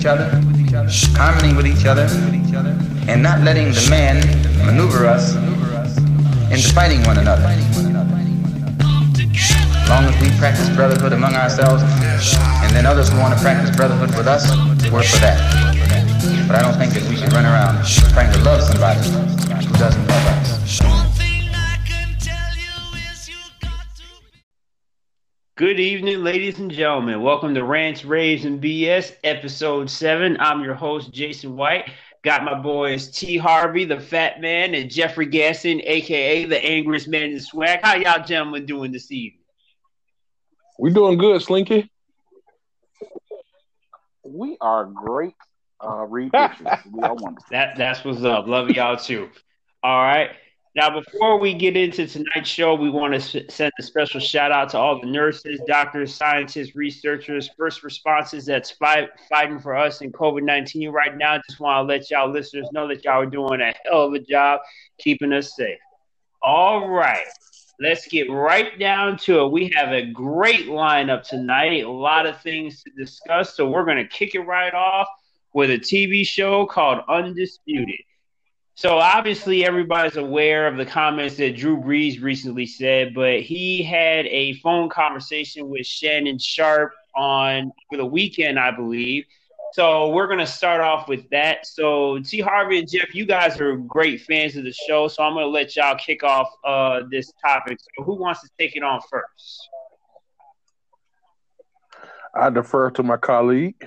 each other, harmony with each other, and not letting the man maneuver us into fighting one another. As long as we practice brotherhood among ourselves, and then others who want to practice brotherhood with us, we're for that. But I don't think that we should run around trying to love somebody who doesn't love us. Good evening, ladies and gentlemen. Welcome to Rants, Raves, and BS, episode seven. I'm your host, Jason White. Got my boys T. Harvey, the Fat Man, and Jeffrey Gasson, aka the angriest man in swag. How y'all gentlemen doing this evening? We doing good, Slinky. We are great. Uh, read pictures. we are wonderful. That that's what's up. Love y'all too. All right. Now, before we get into tonight's show, we want to send a special shout out to all the nurses, doctors, scientists, researchers, first responses that's fight, fighting for us in COVID 19 right now. Just want to let y'all listeners know that y'all are doing a hell of a job keeping us safe. All right, let's get right down to it. We have a great lineup tonight, a lot of things to discuss. So, we're going to kick it right off with a TV show called Undisputed. So obviously everybody's aware of the comments that Drew Brees recently said, but he had a phone conversation with Shannon Sharpe on for the weekend, I believe. So we're gonna start off with that. So T. Harvey and Jeff, you guys are great fans of the show, so I'm gonna let y'all kick off uh, this topic. So who wants to take it on first? I defer to my colleague.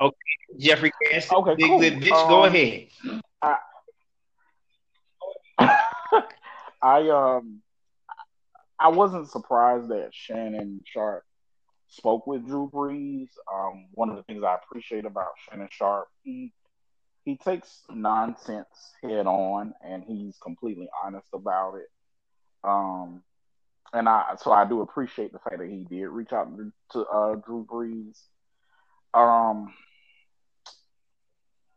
Okay, Jeffrey Cass. Okay, cool. Lip Bitch, go Um, ahead. I I um I wasn't surprised that Shannon Sharpe spoke with Drew Brees. Um, one of the things I appreciate about Shannon Sharpe, he he takes nonsense head on and he's completely honest about it. Um, and I so I do appreciate the fact that he did reach out to, uh, Drew Brees. Um,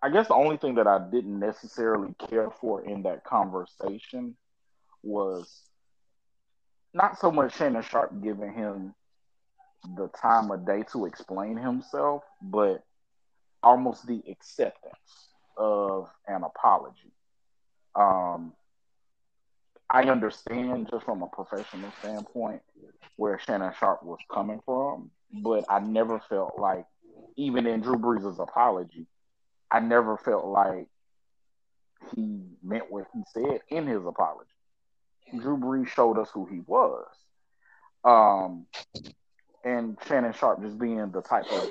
I guess the only thing that I didn't necessarily care for in that conversation was not so much Shannon Sharpe giving him the time of day to explain himself, but almost the acceptance of an apology. Um, I understand just from a professional standpoint where Shannon Sharpe was coming from, but I never felt like, even in Drew Brees' apology, I never felt like he meant what he said in his apology. Drew Brees showed us who he was. Um, and Shannon Sharpe just being the type of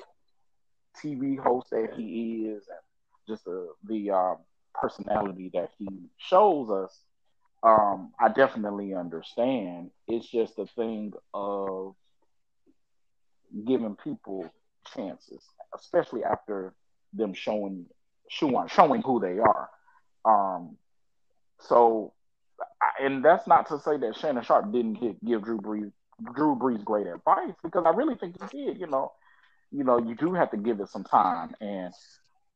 TV host that he is, and just the the uh, personality that he shows us, um, I definitely understand. It's just a thing of giving people chances, especially after them showing showing showing who they are. Um, so, and that's not to say that Shannon Sharpe didn't give, give Drew Brees Drew Brees great advice because I really think he did. You know, you know, you do have to give it some time, and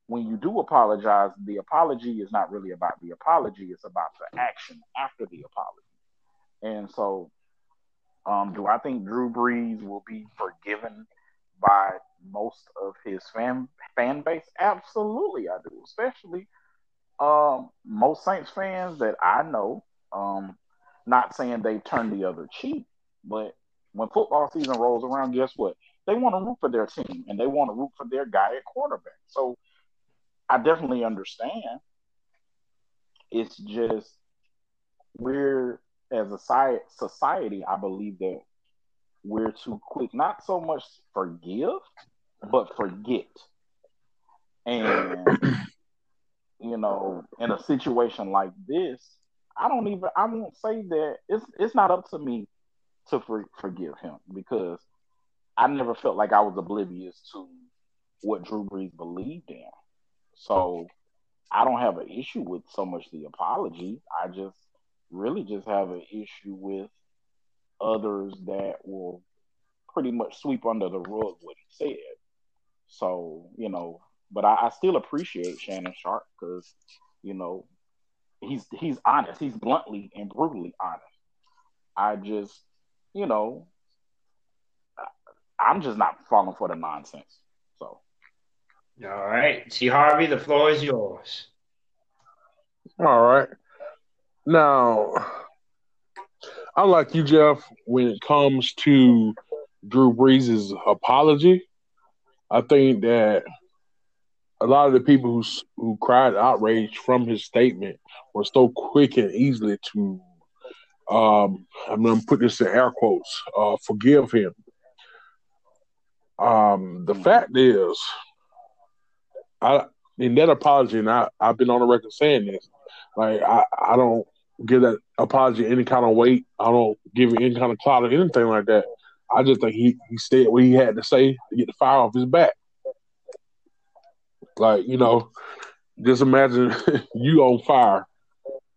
when you do apologize, the apology is not really about the apology; it's about the action after the apology. And so, um, do I think Drew Brees will be forgiven by most of his fan fan base? Absolutely, I do. Especially um, most Saints fans that I know. Um, not saying they turn the other cheek, but when football season rolls around, guess what? They want to root for their team and they want to root for their guy at quarterback. So I definitely understand. It's just we're as a society, I believe that we're too quick, not so much forgive, but forget. And you know, in a situation like this, I don't even I won't say that it's it's not up to me to for, forgive him because I never felt like I was oblivious to what Drew Brees believed in. So I don't have an issue with so much the apology. I just really just have an issue with others that will pretty much sweep under the rug what he said. So, you know, but I, I still appreciate Shannon Sharpe because, you know, he's he's honest. He's bluntly and brutally honest. I just, you know, I- I'm just not falling for the nonsense. So All right, T. Harvey, the floor is yours. All right. Now, I like you, Jeff, when it comes to Drew Brees' apology. I think that a lot of the people who who cried outrage from his statement were so quick and easily to um, I'm going to put this in air quotes, uh, forgive him. Um, the fact is, I in that apology, and I, I've been on the record saying this, like I, I don't give that apology any kind of weight. I don't give it any kind of clout or anything like that. I just think he, he said what he had to say to get the fire off his back. Like, you know, just imagine you on fire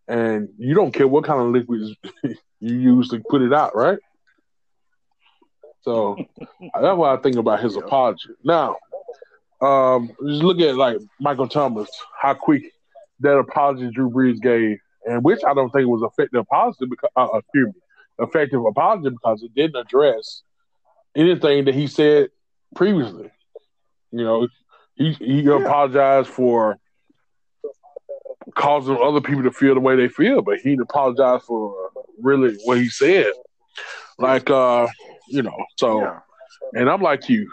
and you don't care what kind of liquids you use to put it out, right? So that's what I think about his apology. Now, um, just look at like Michael Thomas, how quick that apology Drew Brees gave, and which I don't think was effective apology because, uh, excuse me, effective apology because it didn't address anything that he said previously. You know, he he yeah. apologized for causing other people to feel the way they feel, but he didn't for really what he said. Like, uh, you know, so, yeah. and I'm like you.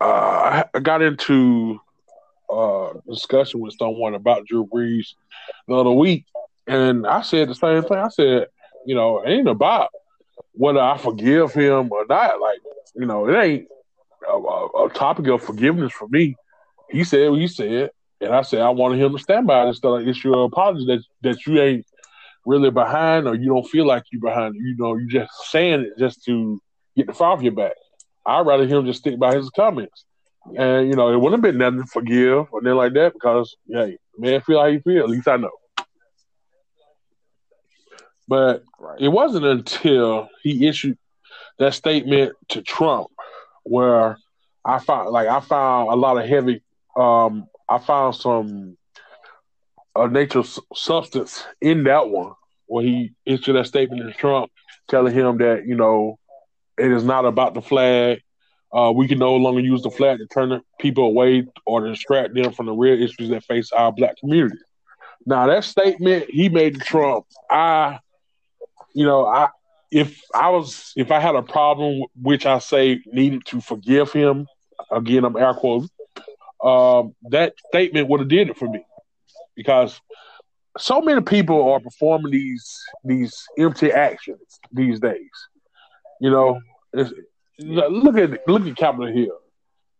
Uh, I got into uh discussion with someone about Drew Brees the other week, and I said the same thing. I said, you know, it ain't about whether I forgive him or not. Like, you know, it ain't a, a, a topic of forgiveness for me. He said what he said. And I said I wanted him to stand by it instead of issue an apology that that you ain't really behind or you don't feel like you're behind. You know, you're just saying it just to get the fire off your back. I'd rather him just stick by his comments. And you know, it wouldn't have been nothing to forgive or nothing like that because hey, man feel how you feel, at least I know. But right. it wasn't until he issued that statement to Trump where I found like I found a lot of heavy um I found some uh, nature substance in that one when he issued that statement to Trump, telling him that you know it is not about the flag. Uh, we can no longer use the flag to turn people away or to distract them from the real issues that face our black community. Now that statement he made to Trump, I, you know, I if I was if I had a problem, which I say needed to forgive him, again I'm air quotes, um, that statement would have did it for me because so many people are performing these these empty actions these days. You know, look at look at Capitol Hill.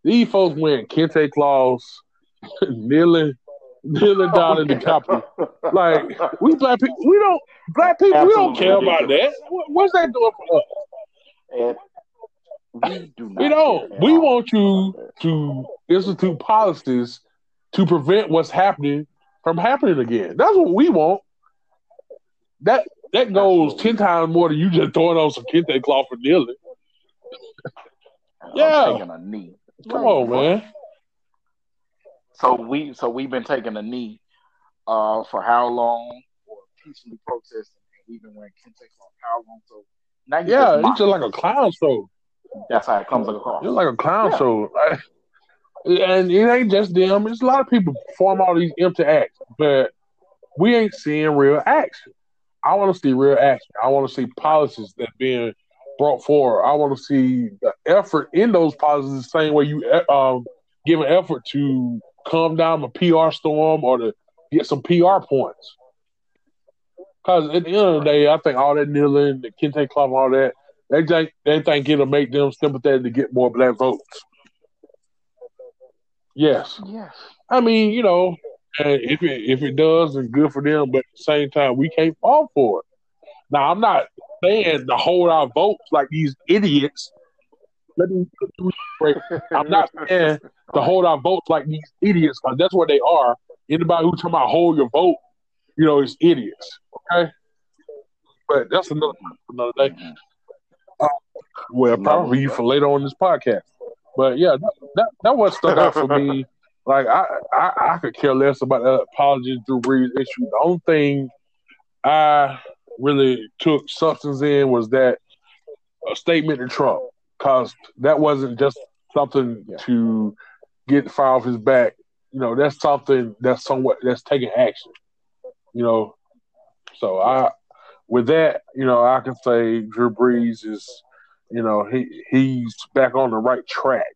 These folks wearing kente cloths, kneeling, kneeling oh, down in the Capitol. Like we black people, we don't black people, Absolutely. we don't care about that. What's that doing for us? And we do not. You know, we want you to institute policies to prevent what's happening from happening again. That's what we want. That that goes ten times more than you just throwing on some kente cloth for kneeling. Yeah, taking a knee. Come on, man. So we so we've been taking a knee uh, for how long? For peacefully protesting, we've been wearing kente cloth how long? So now yeah, it's just like a clown show. That's how it comes across. You're like a clown yeah. show. and it ain't just them. It's a lot of people perform all these empty acts, but we ain't seeing real action. I want to see real action. I want to see policies that being brought forward. I want to see the effort in those positives, the same way you um, give an effort to calm down a PR storm or to get some PR points. Because at the end of the day, I think all that kneeling, the Kente cloth, all that, they think they think it'll make them sympathetic to get more black votes. Yes. Yes. I mean, you know, if it if it does, then good for them. But at the same time, we can't fall for it. Now, I'm not saying to hold our votes like these idiots. Let me. I'm not saying to hold our votes like these idiots because that's what they are. Anybody who talking about hold your vote, you know, is idiots. Okay. But that's another another day. Mm-hmm. Uh, well, probably for later on this podcast. But yeah, that, that, that what stuck out for me. Like I, I, I could care less about that apology Drew Brees issue. The only thing I really took substance in was that a statement to Trump, because that wasn't just something yeah. to get fire off his back, you know, that's something that's somewhat that's taking action. You know, so I with that, you know, I can say Drew Brees is, you know, he he's back on the right track.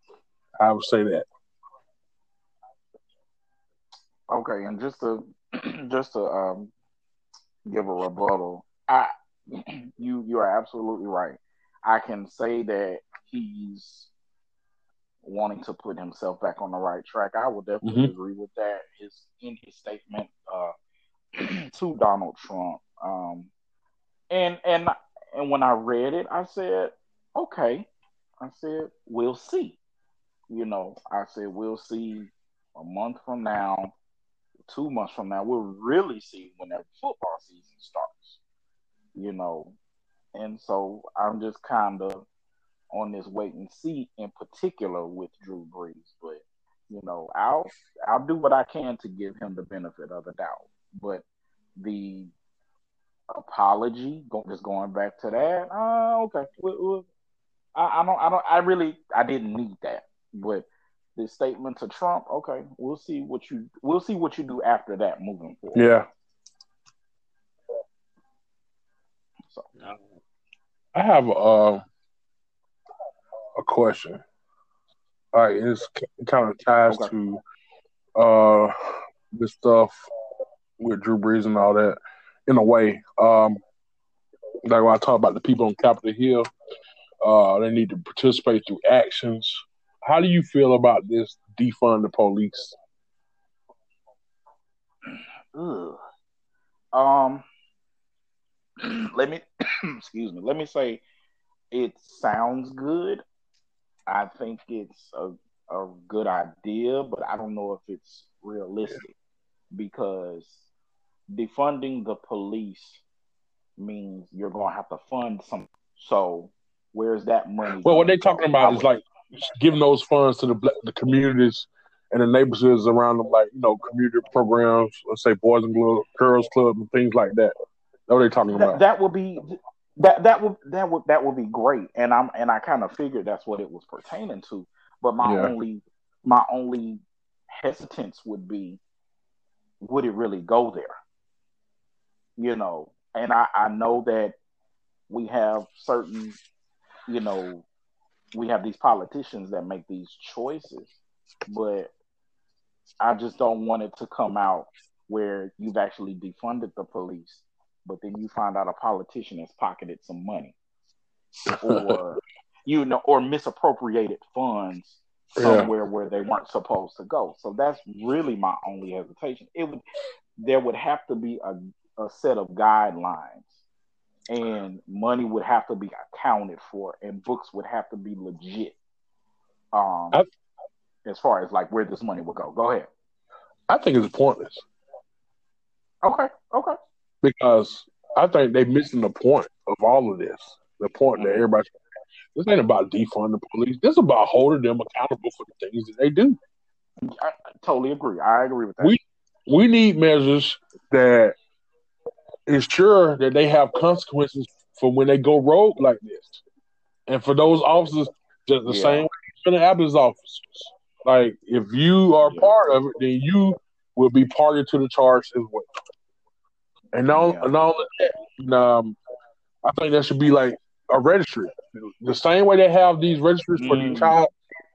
I would say that. Okay, and just to just to um, give a rebuttal, I you you are absolutely right. I can say that he's wanting to put himself back on the right track. I would definitely mm-hmm. agree with that. His in his statement uh, to Donald Trump, um, and and and when I read it, I said, okay. I said, we'll see. You know, I said we'll see a month from now, two months from now. We'll really see when that football season starts. You know, and so I'm just kind of on this wait and see in particular with Drew Brees. But you know, I'll I'll do what I can to give him the benefit of the doubt. But the apology, just going back to that, uh, okay. I, I don't I don't I really I didn't need that. But the statement to Trump, okay, we'll see what you we'll see what you do after that moving forward. Yeah. So I have uh a question. All right, it's kind of ties okay. to uh the stuff with Drew Brees and all that in a way. Um, like when I talk about the people on Capitol Hill, uh, they need to participate through actions. How do you feel about this defund the police? Ugh. Um, let me excuse me. Let me say, it sounds good. I think it's a, a good idea, but I don't know if it's realistic because defunding the police means you're going to have to fund some. So where's that money? Well, what they're talking about is like giving those funds to the the communities and the neighborhoods around them, like you know, community programs, let's say Boys and Girls Club, and things like that. That's what they're talking about. That, that would be that that would that would that would be great, and I'm and I kind of figured that's what it was pertaining to. But my yeah. only my only hesitance would be, would it really go there? You know, and I I know that we have certain, you know, we have these politicians that make these choices, but I just don't want it to come out where you've actually defunded the police but then you find out a politician has pocketed some money or you know or misappropriated funds somewhere yeah. where they weren't supposed to go. So that's really my only hesitation. It would there would have to be a, a set of guidelines and money would have to be accounted for and books would have to be legit um I, as far as like where this money would go. Go ahead. I think it's pointless. Okay okay because I think they're missing the point of all of this. The point that mm-hmm. everybody this ain't about defunding the police. This is about holding them accountable for the things that they do. I totally agree. I agree with that. We we need measures that ensure that they have consequences for when they go rogue like this. And for those officers, just the yeah. same way the Abbott officers. Like if you are yeah. part of it, then you will be party to the charge as well. And not, yeah. not only that, um, I think that should be like a registry. The same way they have these registries mm. for the child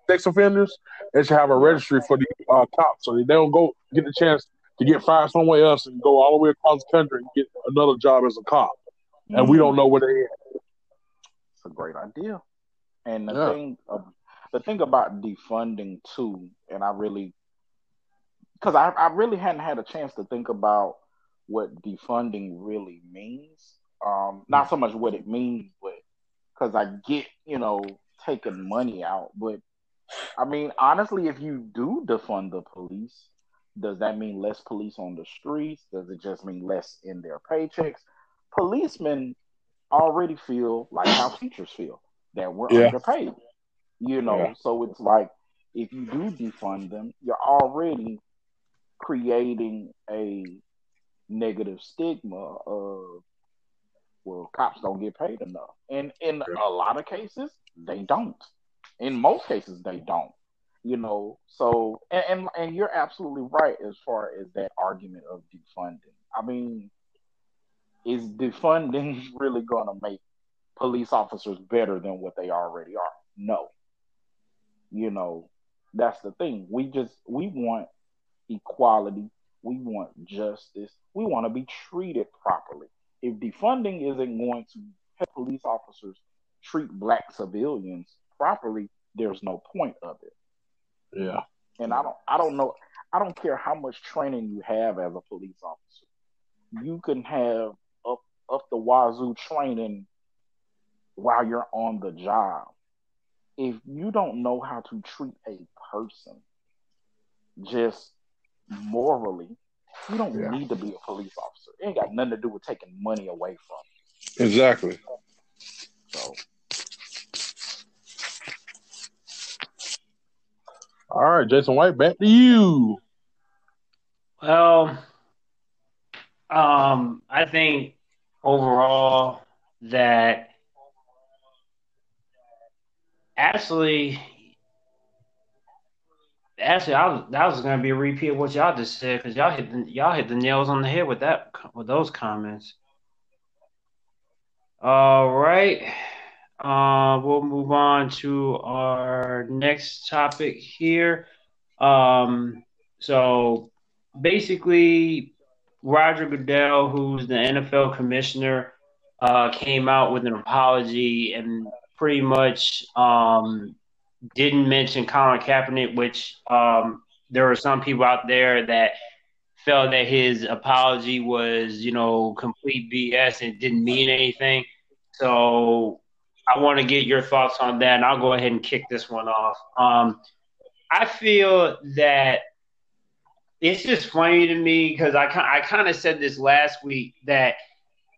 sex offenders, they should have a registry for the uh, cops so they don't go get the chance to get fired somewhere else and go all the way across the country and get another job as a cop. Mm. And we don't know where they're at. It's a great idea. And the yeah. thing, uh, the thing about defunding too, and I really, because I, I really hadn't had a chance to think about what defunding really means. Um, not so much what it means, but because I get, you know, taking money out. But I mean, honestly, if you do defund the police, does that mean less police on the streets? Does it just mean less in their paychecks? Policemen already feel like how teachers feel that we're yeah. underpaid. You know, yeah. so it's like if you do defund them, you're already creating a negative stigma of well, cops don't get paid enough. And in a lot of cases, they don't. In most cases, they don't. You know, so and, and and you're absolutely right as far as that argument of defunding. I mean, is defunding really going to make police officers better than what they already are? No. You know, that's the thing. We just we want equality. We want justice. We want to be treated properly. If defunding isn't going to help police officers treat black civilians properly, there's no point of it. Yeah. And I don't I don't know I don't care how much training you have as a police officer. You can have up up the wazoo training while you're on the job. If you don't know how to treat a person just morally, you don't yeah. need to be a police officer. It ain't got nothing to do with taking money away from you. Exactly. So All right, Jason White, back to you. Well, um, I think overall that actually, actually, I was, that was going to be a repeat of what y'all just said because y'all hit the, y'all hit the nails on the head with that with those comments. All right. Uh, we'll move on to our next topic here. Um, so basically, Roger Goodell, who's the NFL commissioner, uh, came out with an apology and pretty much um, didn't mention Colin Kaepernick, which um, there were some people out there that felt that his apology was, you know, complete BS and didn't mean anything. So I want to get your thoughts on that, and I'll go ahead and kick this one off. Um, I feel that it's just funny to me because I I kind of said this last week that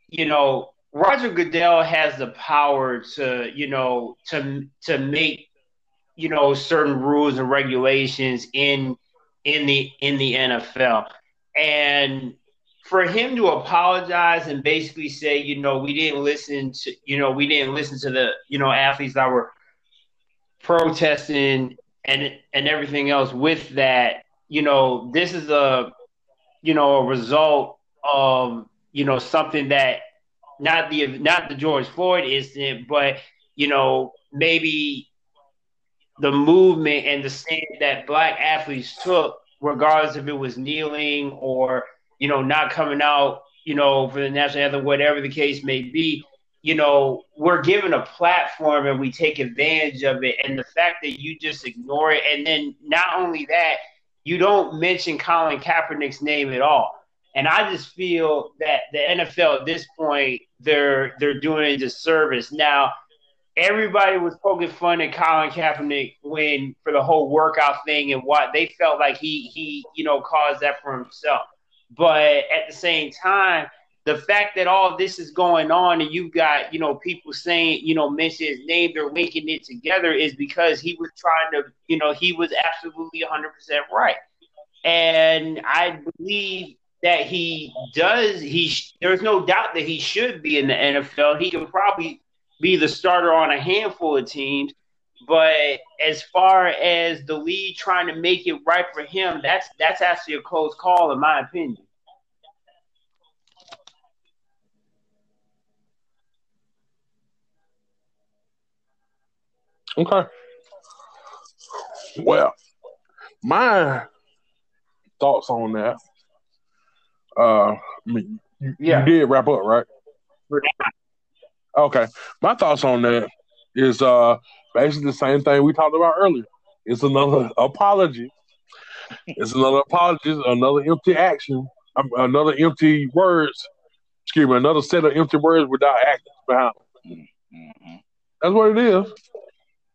you know Roger Goodell has the power to you know to to make you know certain rules and regulations in in the in the NFL and for him to apologize and basically say, you know, we didn't listen to, you know, we didn't listen to the, you know, athletes that were protesting and and everything else with that, you know, this is a, you know, a result of, you know, something that not the not the George Floyd incident, but you know, maybe the movement and the stand that black athletes took, regardless if it was kneeling or you know, not coming out, you know, for the national anthem, whatever the case may be, you know, we're given a platform and we take advantage of it. And the fact that you just ignore it, and then not only that, you don't mention Colin Kaepernick's name at all. And I just feel that the NFL at this point, they're they're doing a disservice. Now, everybody was poking fun at Colin Kaepernick when for the whole workout thing and what they felt like he he you know caused that for himself. But at the same time, the fact that all this is going on and you've got, you know, people saying, you know, mention his name, they're linking it together is because he was trying to, you know, he was absolutely 100% right. And I believe that he does, he, there's no doubt that he should be in the NFL. He can probably be the starter on a handful of teams. But as far as the league trying to make it right for him, that's that's actually a close call, in my opinion. Okay. Well, my thoughts on that. Uh, I mean, you, yeah. you did wrap up, right? Okay. My thoughts on that is uh basically the same thing we talked about earlier. It's another apology. It's another apology, another empty action, um, another empty words. Excuse me, another set of empty words without action behind. Mm-hmm. That's what it is.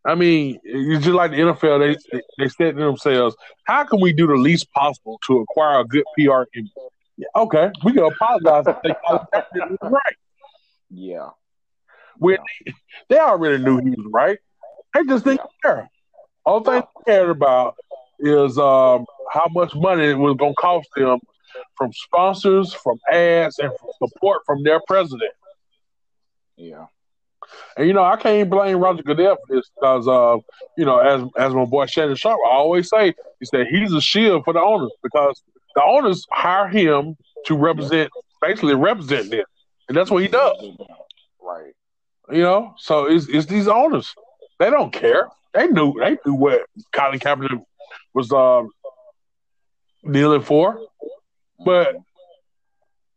I mean, it's just like the NFL. They they, said to themselves, "How can we do the least possible to acquire a good PR image?" Okay, we can apologize if they right. Yeah, when yeah. they already knew he was right. They just didn't yeah. care. All they cared about is um, how much money it was going to cost them from sponsors, from ads, and from support from their president. Yeah. And you know, I can't blame Roger Goodell for this because, uh, you know, as as my boy Shannon Sharpe I always say, he said he's a shield for the owners because the owners hire him to represent, basically represent them, and that's what he does. Right. You know, so it's it's these owners. They don't care. They knew they knew what Colin Kaepernick was uh, kneeling for, but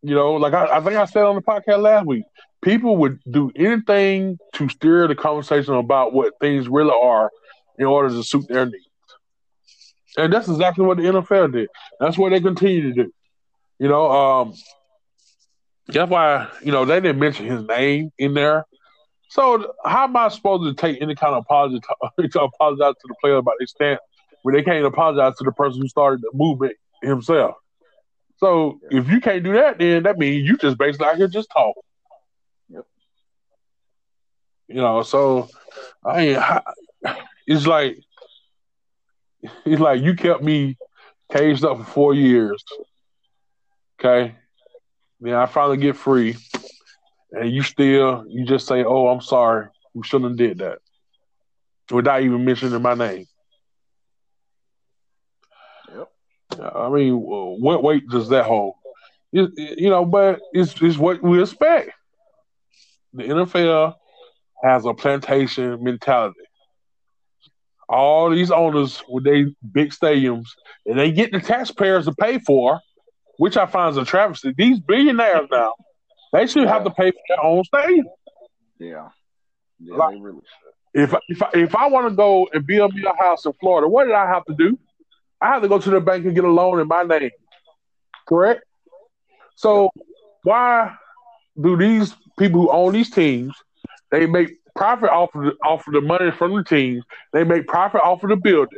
you know, like I, I think I said on the podcast last week, people would do anything to steer the conversation about what things really are in order to suit their needs. And that's exactly what the NFL did. That's what they continue to do. You know, um, that's why, you know, they didn't mention his name in there. So how am I supposed to take any kind of apology to, apologize to the player about their stance when they can't apologize to the person who started the movement himself? So if you can't do that, then that means you just basically out here just talking. You know, so I mean, it's like it's like you kept me caged up for four years. Okay, then I finally get free, and you still you just say, "Oh, I'm sorry, we shouldn't have did that," without even mentioning my name. Yep. I mean, what weight does that hold? It, you know, but it's it's what we expect. The NFL has a plantation mentality. All these owners with their big stadiums, and they get the taxpayers to pay for, which I find is a travesty. These billionaires now, they should have to pay for their own stadium. Yeah, yeah, like, they really should. If if I, if I want to go and build me a house in Florida, what did I have to do? I have to go to the bank and get a loan in my name. Correct. So why do these people who own these teams they make profit off of the, off of the money from the teams. They make profit off of the building.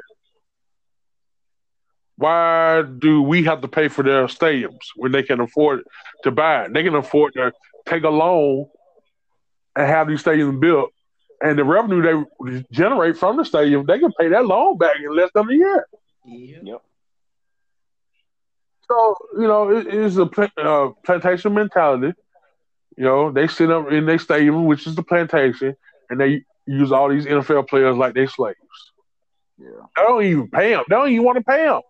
Why do we have to pay for their stadiums when they can afford to buy it? They can afford to take a loan and have these stadiums built, and the revenue they generate from the stadium, they can pay that loan back in less than a year. Yep. So you know, it is a uh, plantation mentality you know, they sit up in their stadium, which is the plantation, and they use all these NFL players like they slaves. Yeah. They don't even pay them. They don't even want to pay them.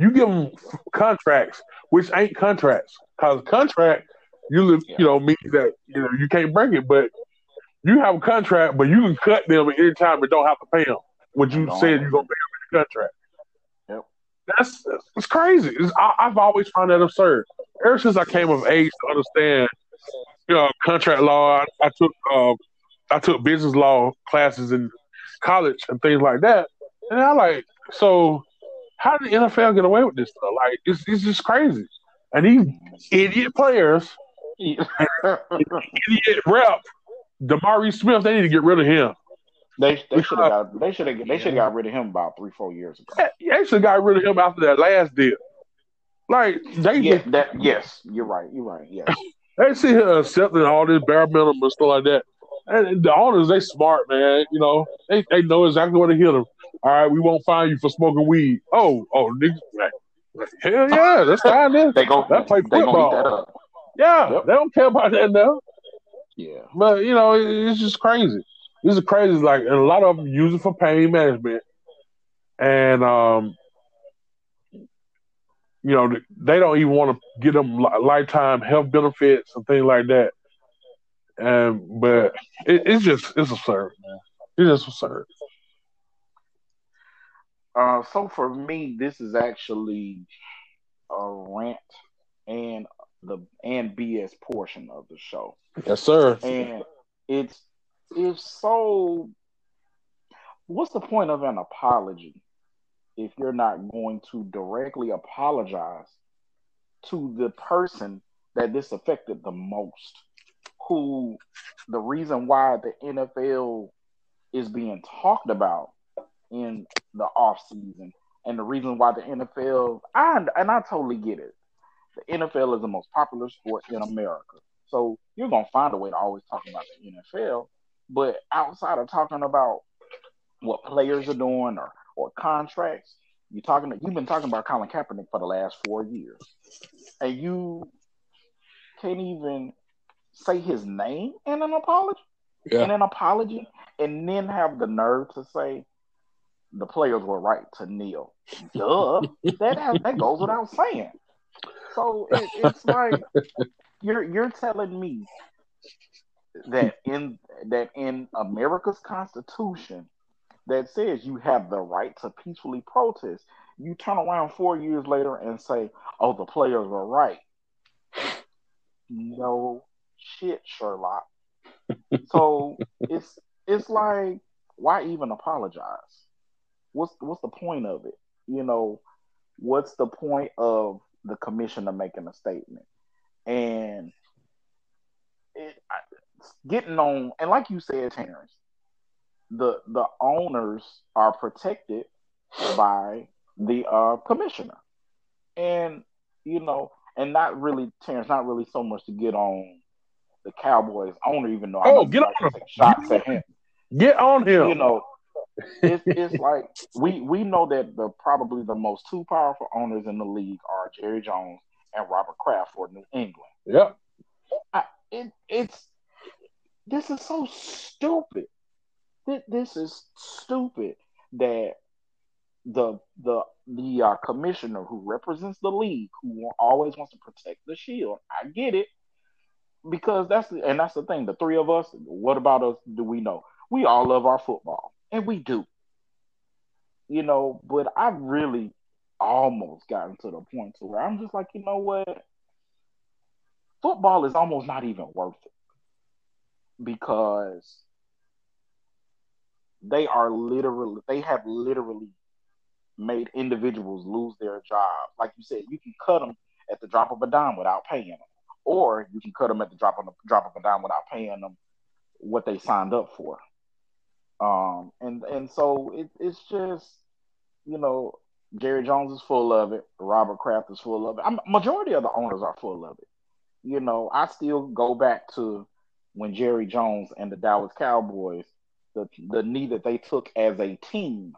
You give them contracts, which ain't contracts, because contract you live, yeah. you know, means that you know you can't break it, but you have a contract, but you can cut them at any time and don't have to pay them. What you said you're gonna pay them in the contract. Yep. That's it's crazy. It's, I, I've always found that absurd ever since I came of age to understand, you know, contract law, I, I took uh, I took business law classes in college and things like that. And I like, so how did the NFL get away with this stuff? Like, it's, it's just crazy. And these idiot players, idiot rep, DeMaurice Smith, they need to get rid of him. They they should have got they should have they should have got rid of him about three four years ago. Yeah, they should have got rid of him after that last deal. Like they yeah, that yes, you're right. You're right. Yes. they see her accepting all this bare minimum and stuff like that. And the owners, they smart, man. You know, they, they know exactly where to hit them. All right, we won't fine you for smoking weed. Oh, oh, niggas, like, hell yeah, that's fine. Then they go, that play football. That yeah, yep. they don't care about that now. Yeah, but you know, it, it's just crazy. This is crazy. Like, and a lot of them use it for pain management, and um, you know, they don't even want to get them lifetime health benefits and things like that. And but it, it's just it's absurd, man. It's just absurd. Uh, so for me, this is actually a rant and the and BS portion of the show. Yes, sir. And it's it's so. What's the point of an apology if you're not going to directly apologize to the person that this affected the most, who the reason why the NFL is being talked about in the off season and the reason why the NFL I and I totally get it. The NFL is the most popular sport in America. So you're gonna find a way to always talk about the NFL. But outside of talking about what players are doing or or contracts. you're talking? You've been talking about Colin Kaepernick for the last four years, and you can't even say his name in an apology, yeah. in an apology, and then have the nerve to say the players were right to kneel. Duh, that that goes without saying. So it, it's like you're you're telling me that in that in America's Constitution that says you have the right to peacefully protest, you turn around four years later and say, "Oh, the players were right." No shit, Sherlock. so it's it's like, why even apologize? What's what's the point of it? You know, what's the point of the commissioner making a statement? And it, I, getting on, and like you said, Terrence, the the owners are protected by the uh, commissioner, and you know, and not really Terrence, not really so much to get on the Cowboys owner, even though oh, get on him. shots at him. Get on him. You know, it's, it's like we we know that the probably the most two powerful owners in the league are Jerry Jones and Robert Kraft for New England. Yep. I, it, it's this is so stupid. This is stupid that the the the uh, commissioner who represents the league, who always wants to protect the shield, I get it, because that's the, and that's the thing. The three of us, what about us? Do we know? We all love our football, and we do. You know, but I've really almost gotten to the point to where I'm just like, you know what? Football is almost not even worth it because they are literally they have literally made individuals lose their job. Like you said, you can cut them at the drop of a dime without paying them, or you can cut them at the drop of a drop of a dime without paying them what they signed up for. Um, and and so it, it's just you know Jerry Jones is full of it. Robert Kraft is full of it. I'm, majority of the owners are full of it. You know, I still go back to when Jerry Jones and the Dallas Cowboys, the the knee that they took as a team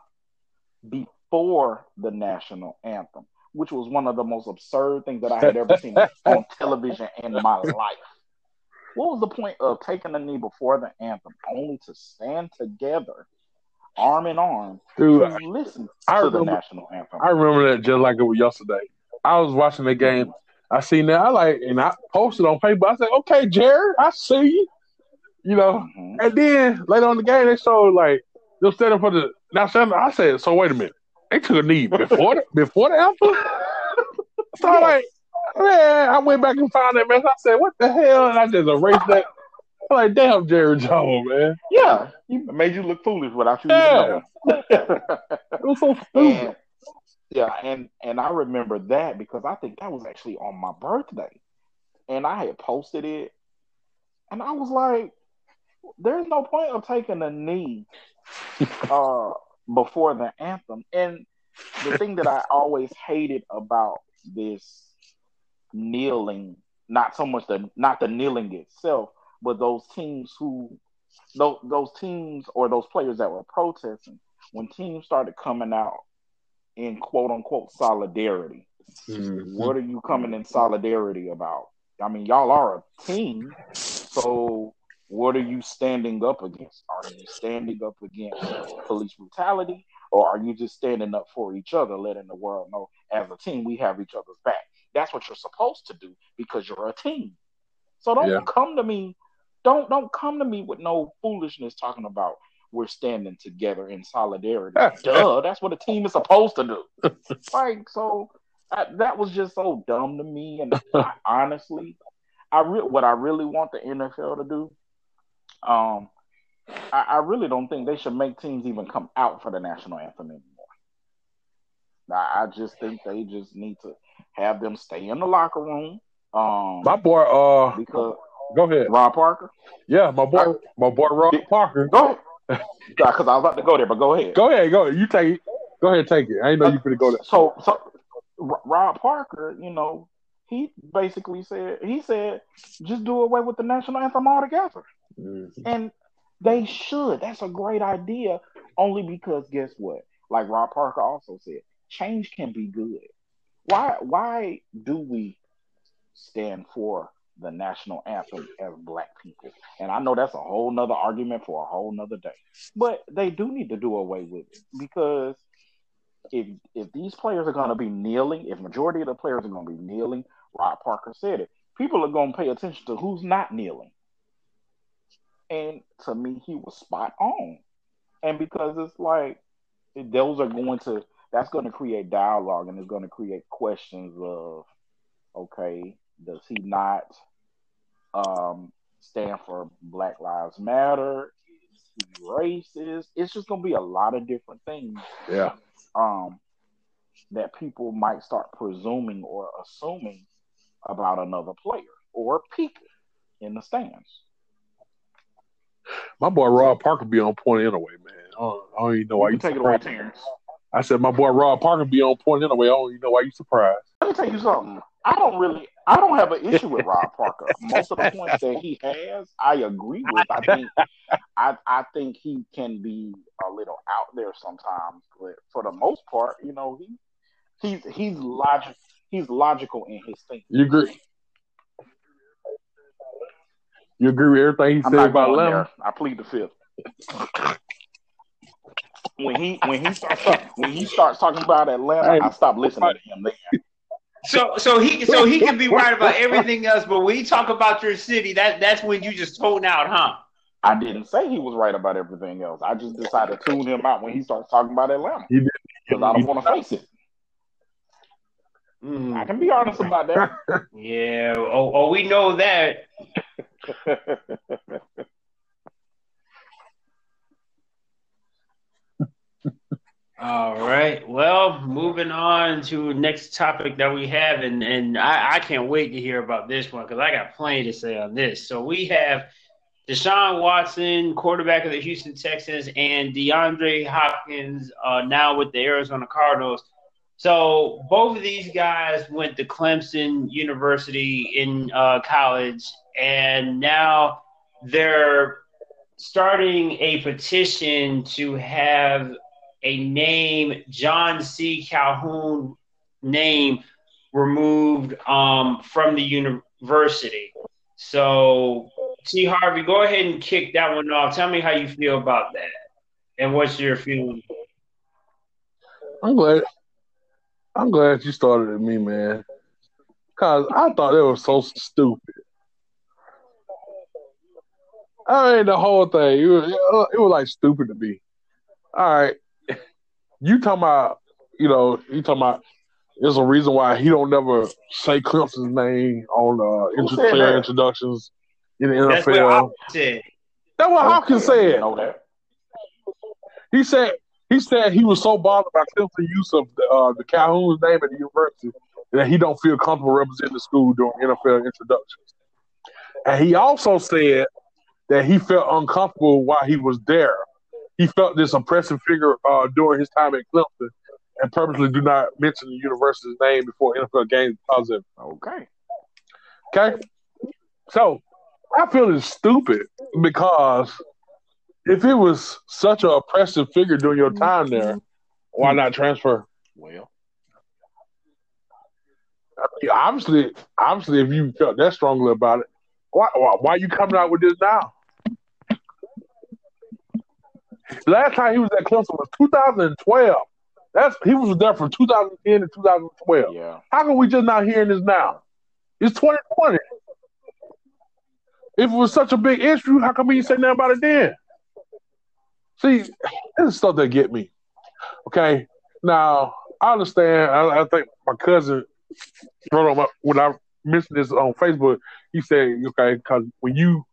before the national anthem, which was one of the most absurd things that I had ever seen on television in my life. What was the point of taking a knee before the anthem only to stand together, arm in arm, Dude, to listen I to remember, the national anthem? I remember that just like it was yesterday. I was watching the game I seen that. I like, and I posted on Facebook. I said, "Okay, Jared, I see you." You know, mm-hmm. and then later on the game, they showed like they're standing for the now. I said, "So wait a minute, they took a knee before the, before the anthem." so I like, man, I went back and found that mess. I said, "What the hell?" And I just erased that. I'm like, damn, Jerry Jones, man. Yeah, he made you look foolish without you. Yeah. it was so stupid. Yeah, and and I remember that because I think that was actually on my birthday, and I had posted it, and I was like, "There's no point of taking a knee uh, before the anthem." And the thing that I always hated about this kneeling, not so much the not the kneeling itself, but those teams who those those teams or those players that were protesting when teams started coming out in quote unquote solidarity. Mm-hmm. What are you coming in solidarity about? I mean, y'all are a team, so what are you standing up against? Are you standing up against police brutality, or are you just standing up for each other, letting the world know as a team we have each other's back? That's what you're supposed to do because you're a team. So don't yeah. come to me, don't don't come to me with no foolishness talking about we're standing together in solidarity. Duh, that's what a team is supposed to do. like so, I, that was just so dumb to me. And I, honestly, I re- what I really want the NFL to do, um, I, I, really don't think they should make teams even come out for the national anthem anymore. I, I just think they just need to have them stay in the locker room. Um, my boy, uh, because go ahead, Rob Parker. Yeah, my boy, my boy, Rob Parker. Go because I was about to go there, but go ahead. Go ahead, go ahead. You take it. Go ahead, take it. I didn't know you could go there. So, so Rob Parker, you know, he basically said he said just do away with the national anthem altogether, mm-hmm. and they should. That's a great idea. Only because guess what? Like Rob Parker also said, change can be good. Why? Why do we stand for the national anthem as black people. And I know that's a whole nother argument for a whole nother day. But they do need to do away with it because if if these players are gonna be kneeling, if majority of the players are gonna be kneeling, Rob Parker said it, people are gonna pay attention to who's not kneeling. And to me, he was spot on. And because it's like those are going to that's going to create dialogue and it's going to create questions of okay does he not um, stand for black lives matter? Is he racist? It's just going to be a lot of different things yeah. um, that people might start presuming or assuming about another player or people in the stands. My boy Rob Parker be on point anyway, man. I don't, I don't even know why you, take it away, Terrence. I said my boy Rob Parker be on point anyway. I don't even know why you surprised. Let me tell you something. I don't really, I don't have an issue with Rob Parker. Most of the points that he has, I agree with. I think, I, I think he can be a little out there sometimes, but for the most part, you know, he, he's he's logic, he's logical in his thinking. You agree? You agree with everything he I'm said about Lemon? I plead the fifth. when he when he starts when he starts talking about Atlanta, Hey, I stop listening to him. Then. So so he so he can be right about everything else, but when you talk about your city, that that's when you just tone out, huh? I didn't say he was right about everything else. I just decided to tune him out when he starts talking about Atlanta because I don't want to face it. Hmm. I can be honest about that. Yeah. Oh, oh, we know that. All right. Well, moving on to next topic that we have, and and I, I can't wait to hear about this one because I got plenty to say on this. So we have Deshaun Watson, quarterback of the Houston Texans, and DeAndre Hopkins uh, now with the Arizona Cardinals. So both of these guys went to Clemson University in uh, college, and now they're starting a petition to have a name, John C. Calhoun name, removed um, from the university. So, T. Harvey, go ahead and kick that one off. Tell me how you feel about that, and what's your feeling? I'm glad. I'm glad you started at me, man. Cause I thought it was so stupid. I mean, the whole thing, it was, it was like stupid to me. All right, you talking about, you know, you talking about. There's a reason why he don't never say Clemson's name on uh, said player introductions in the That's what NFL. Said. That's what Hopkins Okay, said. that. He said he said he was so bothered by Clemson's use of the, uh, the Calhoun's name at the university that he don't feel comfortable representing the school during NFL introductions. And he also said that he felt uncomfortable while he was there. He felt this oppressive figure uh, during his time at Clemson and purposely do not mention the university's name before NFL games because of Okay. Okay. So I feel it's stupid because if it was such an oppressive figure during your time there, why not transfer? Well, I mean, obviously, obviously, if you felt that strongly about it, why why, why you coming out with this now? Last time he was at Clemson was 2012. That's he was there from 2010 to 2012. yeah. How come we just not hearing this now? It's 2020. If it was such a big issue, how come we ain't say nothing about it then? See, this is stuff that get me. Okay, now I understand. I, I think my cousin wrote on my, when I mentioned this on Facebook. He said, "Okay, because when you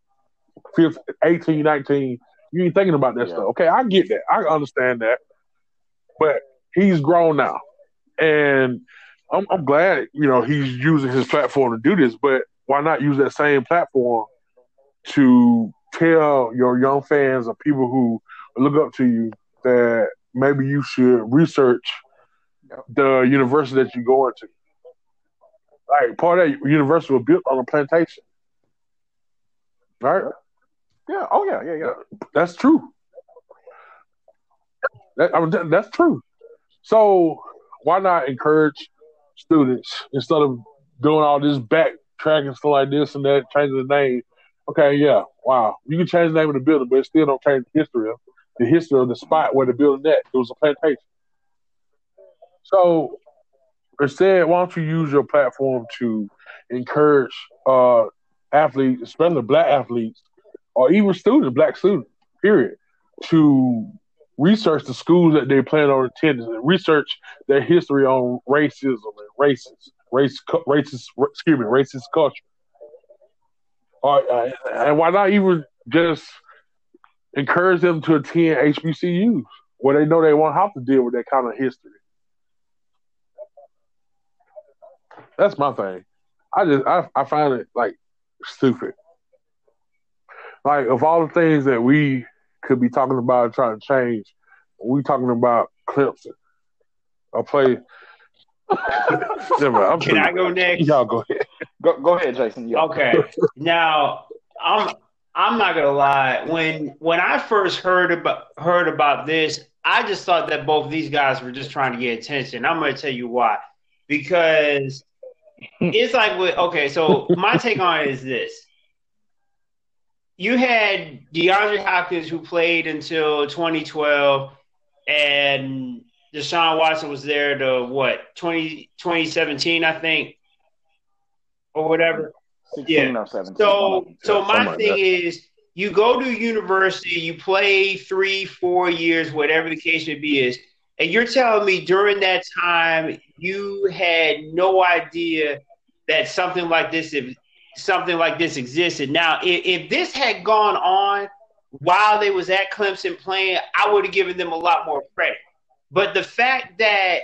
feel 18, 19, you ain't thinking about that Yeah. stuff." Okay, I get that. I understand that, but he's grown now, and I'm, I'm glad you know he's using his platform to do this. But why not use that same platform to tell your young fans or people who look up to you that maybe you should research the university that you go into. Like part of that university was built on a plantation. Right? Yeah. Oh yeah. Yeah. Yeah. That's true. That, I mean, that- that's true. So why not encourage students instead of doing all this backtracking stuff like this and that, change the name. Okay, yeah, wow. You can change the name of the building, but it still don't change the history of the history of the spot where the building at. It was a plantation. So instead, why don't you use your platform to encourage uh, athletes, especially black athletes, or even students, black students, period, to research the schools that they plan on attending and research their history on racism and races, race, racist, excuse me, racist culture. Or, uh, and why not even just encourage them to attend HBCUs where they know they won't have to deal with that kind of history. That's my thing. I just I, I find it like stupid. Like of all the things that we could be talking about and trying to change, we talking about Clemson. I play. Never, Can I go next? Y'all go ahead. Go go ahead, Jason. Yeah. Okay. now I'm I'm not gonna lie. When when I first heard about heard about this, I just thought that both these guys were just trying to get attention. I'm gonna tell you why. Because it's like with okay, so my take on it is this. You had DeAndre Hopkins who played until 2012 and Deshaun Watson was there to what 20, 2017, I think, or whatever. 16 yeah. or 17. So, so my thing is, you go to university, you play three, four years, whatever the case may be, is, and you're telling me during that time you had no idea that something like this, if something like this existed. Now, if, if this had gone on while they was at Clemson playing, I would have given them a lot more credit. But the fact that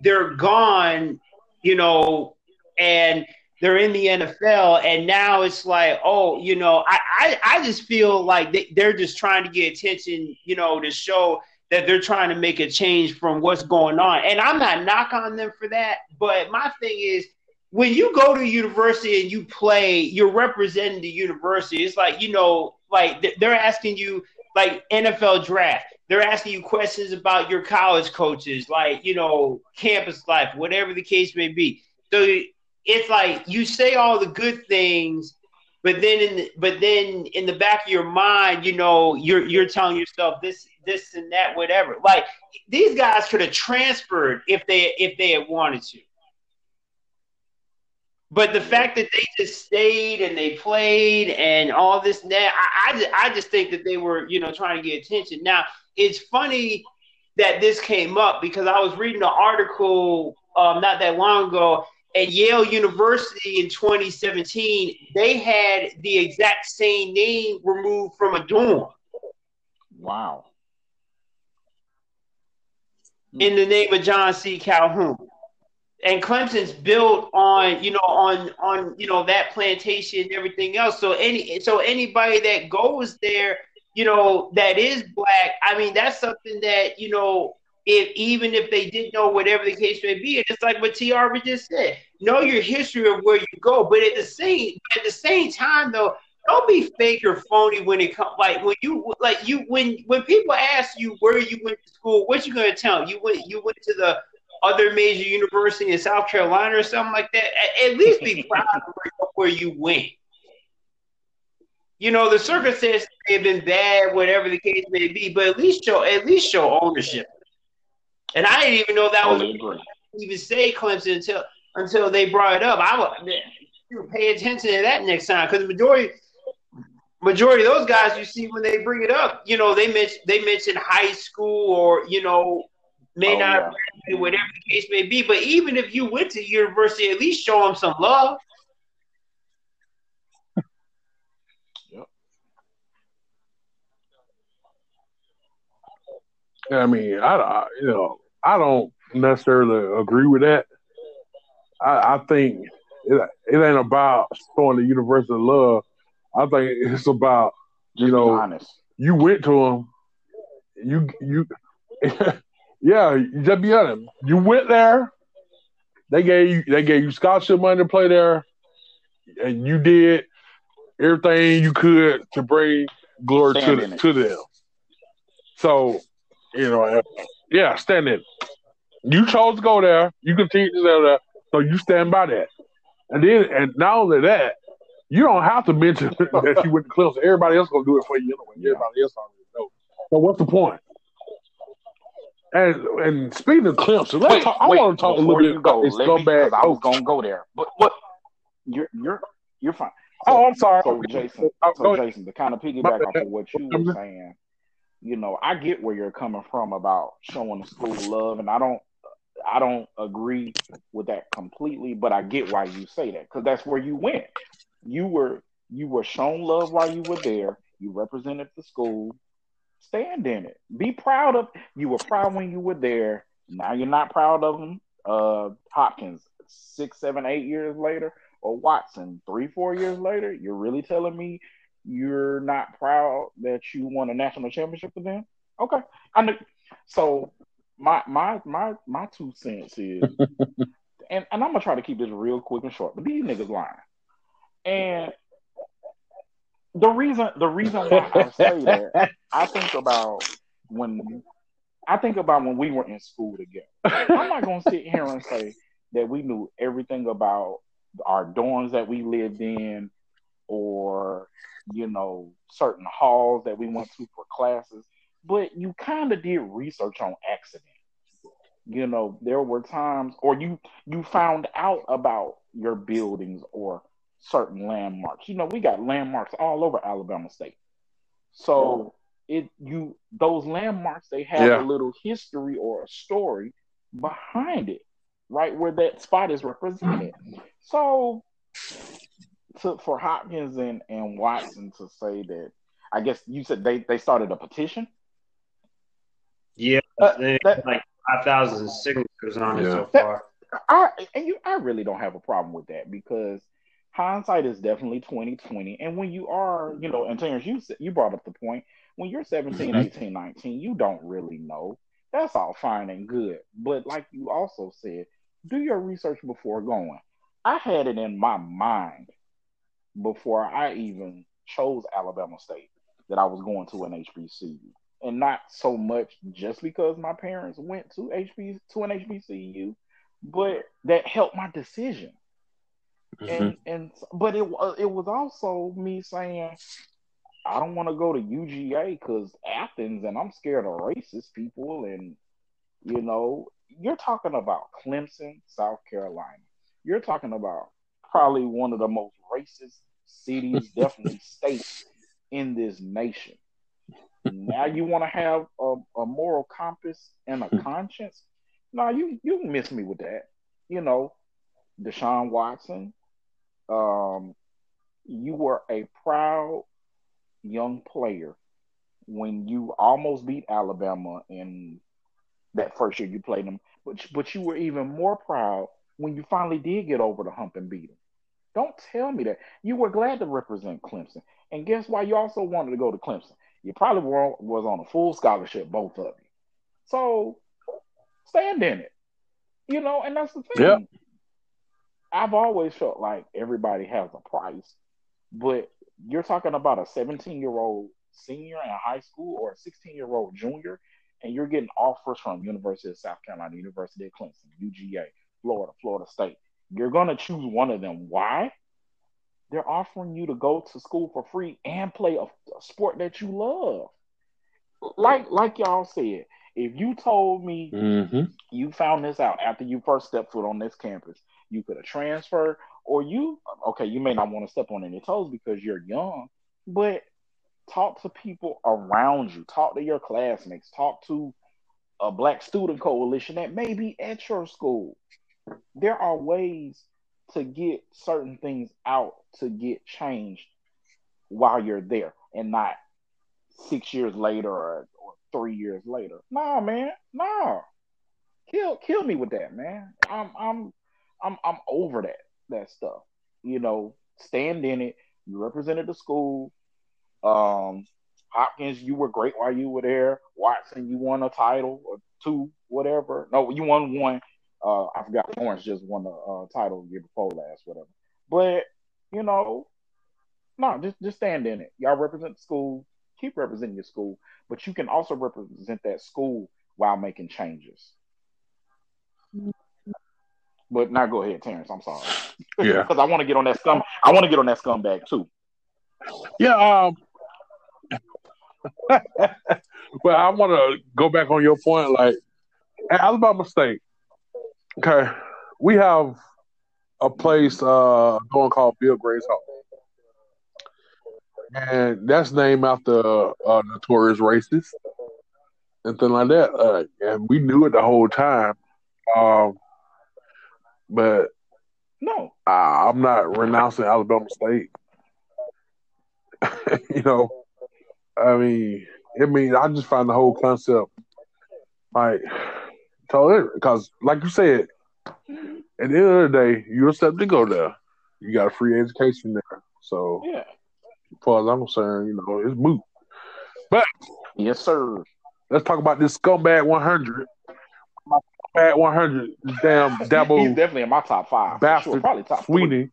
they're gone, you know, and they're in the NFL, and now it's like, oh, you know, I I, I just feel like they, they're just trying to get attention, you know, to show that they're trying to make a change from what's going on. And I'm not knock on them for that, but my thing is when you go to university and you play, you're representing the university. It's like, you know, like they're asking you like NFL draft. They're asking you questions about your college coaches, like, you know, campus life, whatever the case may be. So it's like you say all the good things, but then in the, but then in the back of your mind, you know, you're you're telling yourself this this and that, whatever. Like these guys could have transferred if they if they had wanted to. But the fact that they just stayed and they played and all this and that, I, I, just, I just think that they were, you know, trying to get attention. Now, it's funny that this came up because I was reading an article um, not that long ago at Yale University in 2017, they had the exact same name removed from a dorm. Wow. In the name of John C. Calhoun. And Clemson's built on, you know, on on you know that plantation and everything else. So any so anybody that goes there, you know, that is black, I mean, that's something that, you know, if even if they didn't know whatever the case may be. It's like what T. Harvey just said: know your history of where you go, but at the same at the same time though. Don't be fake or phony when it comes. Like when you like you when when people ask you where you went to school, what you gonna tell them? You went you went to the other major university in South Carolina or something like that. At, at least be proud of where you went. You know the circumstances may have been bad, whatever the case may be, but at least show at least show ownership. And I didn't even know that was even say Clemson until until they brought it up. I would pay attention to that next time because the majority majority of those guys you see when they bring it up, you know, they mention they mention high school or you know may oh, not yeah. whatever the case may be. But even if you went to university, at least show them some love. I mean, I, I, you know I don't necessarily agree with that. I, I think it, it ain't about showing the universal love. I think it's about you Just know you went to them, you you yeah, just be honest. You went there. They gave you they gave you scholarship money to play there, and you did everything you could to bring glory stand to to them. So you know, uh, yeah, stand in. You chose to go there. You continue to go there, so you stand by that. And then, and not only that, you don't have to mention that you went to Clemson. Everybody else gonna do it for you anyway. Everybody else already knows. So what's the point? And and speaking of Clemson, let's wait, talk, I wait, want to talk a little bit go, about this let me- scumbag I was gonna go there, but what? You're you're you're fine. Oh, I'm sorry. So Jason, Oh, so. Jason, to kind of piggyback off of what you were saying, you know, I get where you're coming from about showing the school love, and I don't, I don't agree with that completely, but I get why you say that because that's where you went. You were you were shown love while you were there. You represented the school. Stand in it. Be proud of. You were proud when you were there. Now you're not proud of them. Uh, Hopkins, six, seven, eight years later, or Watson, three, four years later. You're really telling me you're not proud that you won a national championship for them? Okay, I know. So my my my my two cents is, and, and I'm gonna try to keep this real quick and short, but these niggas lying. And the reason the reason why I say that, I think about when I think about when we were in school together. I'm not gonna sit here and say that we knew everything about our dorms that we lived in or you know certain halls that we went to for classes but you kind of did research on accident you know there were times or you you found out about your buildings or certain landmarks you know we got landmarks all over alabama state so it you those landmarks they have Yeah. a little history or a story behind it right where that spot is represented so to, for hopkins and, and watson to say that i guess you said they, they started a petition Yeah, Uh, they that- have like five thousand signatures on it Yeah. so far. I and you I really don't have a problem with that because hindsight is definitely 2020 and when you are you know and Terrence you you brought up the point when you're 17 Mhm. 18 19 you don't really know. That's all fine and good. But like you also said do your research before going. I had it in my mind before I even chose Alabama State that I was going to an HBCU and not so much just because my parents went to HB to an HBCU but that helped my decision. Mm-hmm. And and but it uh, it was also me saying I don't want to go to UGA because Athens and I'm scared of racist people and you know you're talking about Clemson, South Carolina. You're talking about probably one of the most racist cities, definitely states in this nation. Now you want to have a, a moral compass and a hmm. conscience? No, you you miss me with that. You know, Deshaun Watson, um, you were a proud young player when you almost beat Alabama in that first year you played them, but but you were even more proud when you finally did get over the hump and beat them. Don't tell me that you were glad to represent Clemson, and guess why you also wanted to go to Clemson? You probably were was on a full scholarship, both of you. So stand in it, you know. And that's the thing. I've always felt like everybody has a price, but you're talking about a 17 year old senior in high school or a 16 year old junior, and you're getting offers from University of South Carolina, University of Clemson, UGA, Florida, Florida State. You're gonna choose one of them. Why? They're offering you to go to school for free and play a, a sport that you love. Like like y'all said, if you told me Mm-hmm. you found this out after you first stepped foot on this campus. You could have transferred, or you okay, you may not want to step on any toes because you're young, but talk to people around you, talk to your classmates, talk to a black student coalition that may be at your school. There are ways to get certain things out to get changed while you're there and not six years later or, or three years later. Nah, man, nah kill kill me with that, man. I'm I'm I'm I'm over that that stuff. You know, stand in it. You represented the school. Um, Hopkins, you were great while you were there. Watson, you won a title or two, whatever. No, you won one. Uh, I forgot. Lawrence just won a title the year before last, whatever. But you know, no, just just stand in it. Y'all represent the school. Keep representing your school, but you can also represent that school while making changes. But now go ahead, Terrence. I'm sorry. Yeah, because I want to get on that scum. I want to get on that scumbag too. Yeah. Um. well, I want to go back on your point. Like Alabama State, okay, we have a place uh going called Bibb Graves Hall. And that's named after uh, notorious racist and thing like that. Uh, and we knew it the whole time. Um, but no, uh, I'm not renouncing Alabama State. you know, I mean, I mean, I just find the whole concept like totally because, like you said, at the end of the day, you're accept to go there. You got a free education there, so yeah. As far as I'm concerned, you know, it's moot. But yes, sir. Let's talk about this scumbag 100. Scumbag 100, damn Dabo. He's definitely in my top five. Bastard, sure. probably top Swinney.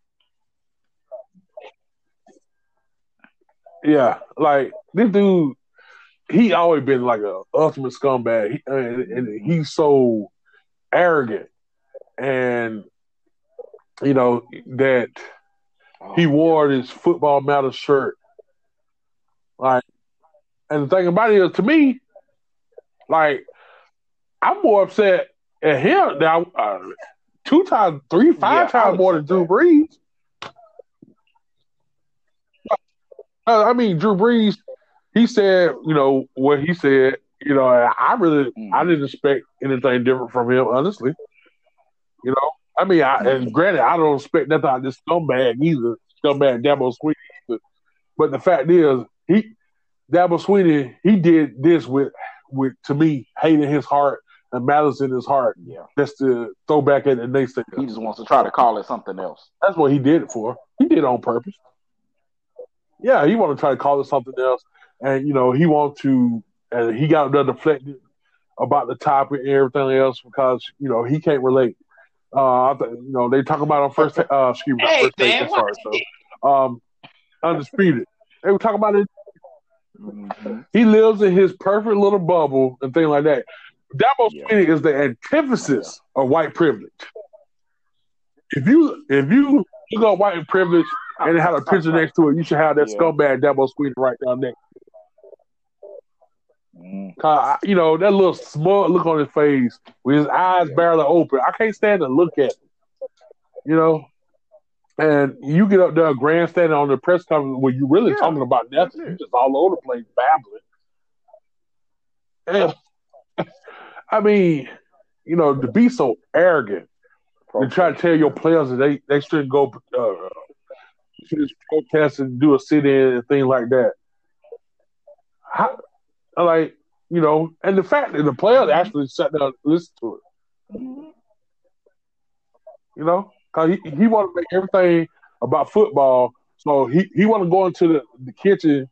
Yeah, like this dude, he always been like a ultimate scumbag, he, and, and he's so arrogant, and you know that he oh, wore this football matter shirt. Like, and the thing about it is, to me, like, I'm more upset at him now, uh, two times, three, five yeah, times more than Drew Brees. Uh, I mean, Drew Brees, he said, you know, what he said. You know, I really, mm. I didn't expect anything different from him, honestly. You know, I mean, I, and granted, I don't expect nothing out of this scumbag either, scumbag Dabo Swinney. But, but the fact is, he Dabo Swinney, he did this with, with to me, hate in his heart and malice in his heart. Yeah, just to throw back at the next thing. He just wants to try to call it something else. That's what he did it for. He did it on purpose. Yeah, he want to try to call it something else, and you know, he want to, and he got done deflected about the topic and everything else because you know he can't relate. Uh, you know, they talk about on first, uh, excuse me, hey, first man, take, sorry, so, um, undisputed. They were talking about it. Mm-hmm. He lives in his perfect little bubble and things like that. Dabo yeah. Swinney is the antithesis yeah. of white privilege. If you if you you got white privilege and it had a picture next to it, you should have that yeah. scumbag Dabo Swinney right down there. Mm. you know, that little smug look on his face with his eyes barely open. I can't stand to look at him. You know? And you get up there grandstanding on the press conference where you really talking about nothing. You're just all over the place babbling. And I mean, you know, to be so arrogant and try to tell your players that they, they shouldn't go uh, protest and do a sit in and things like that. How, like you know, and the fact that the players actually sat down and listened to it. You know, because he, he want to make everything about football. So he, he want to go into the, the kitchen,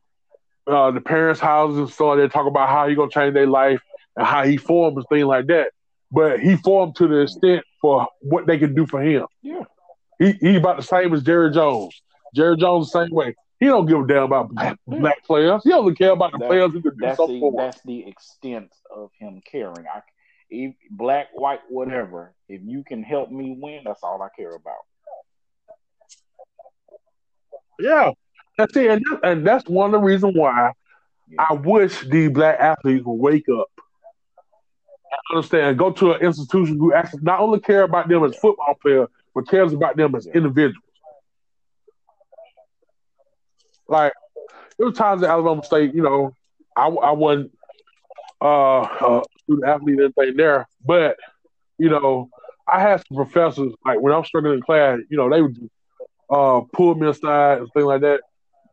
uh, the parents' houses and so they talk about how he gonna change their life and how he formed and things like that. But he formed to the extent for what they can do for him. Yeah. He he about the same as Jerry Jones. Jerry Jones the same way. He don't give a damn about black players. He only care about the that, players can do something the, for That's the extent of him caring. I, if, black, white, whatever. If you can help me win, that's all I care about. Yeah, that's it, and, and that's one of the reasons why yeah. I wish the black athletes would wake up. Understand? Go to an institution who actually not only care about them as football players, but cares about them as individuals. Like there was times at Alabama State, you know, I, I wasn't uh, a student athlete or anything there, but you know, I had some professors like when I was struggling in class, you know, they would uh, pull me aside and things like that.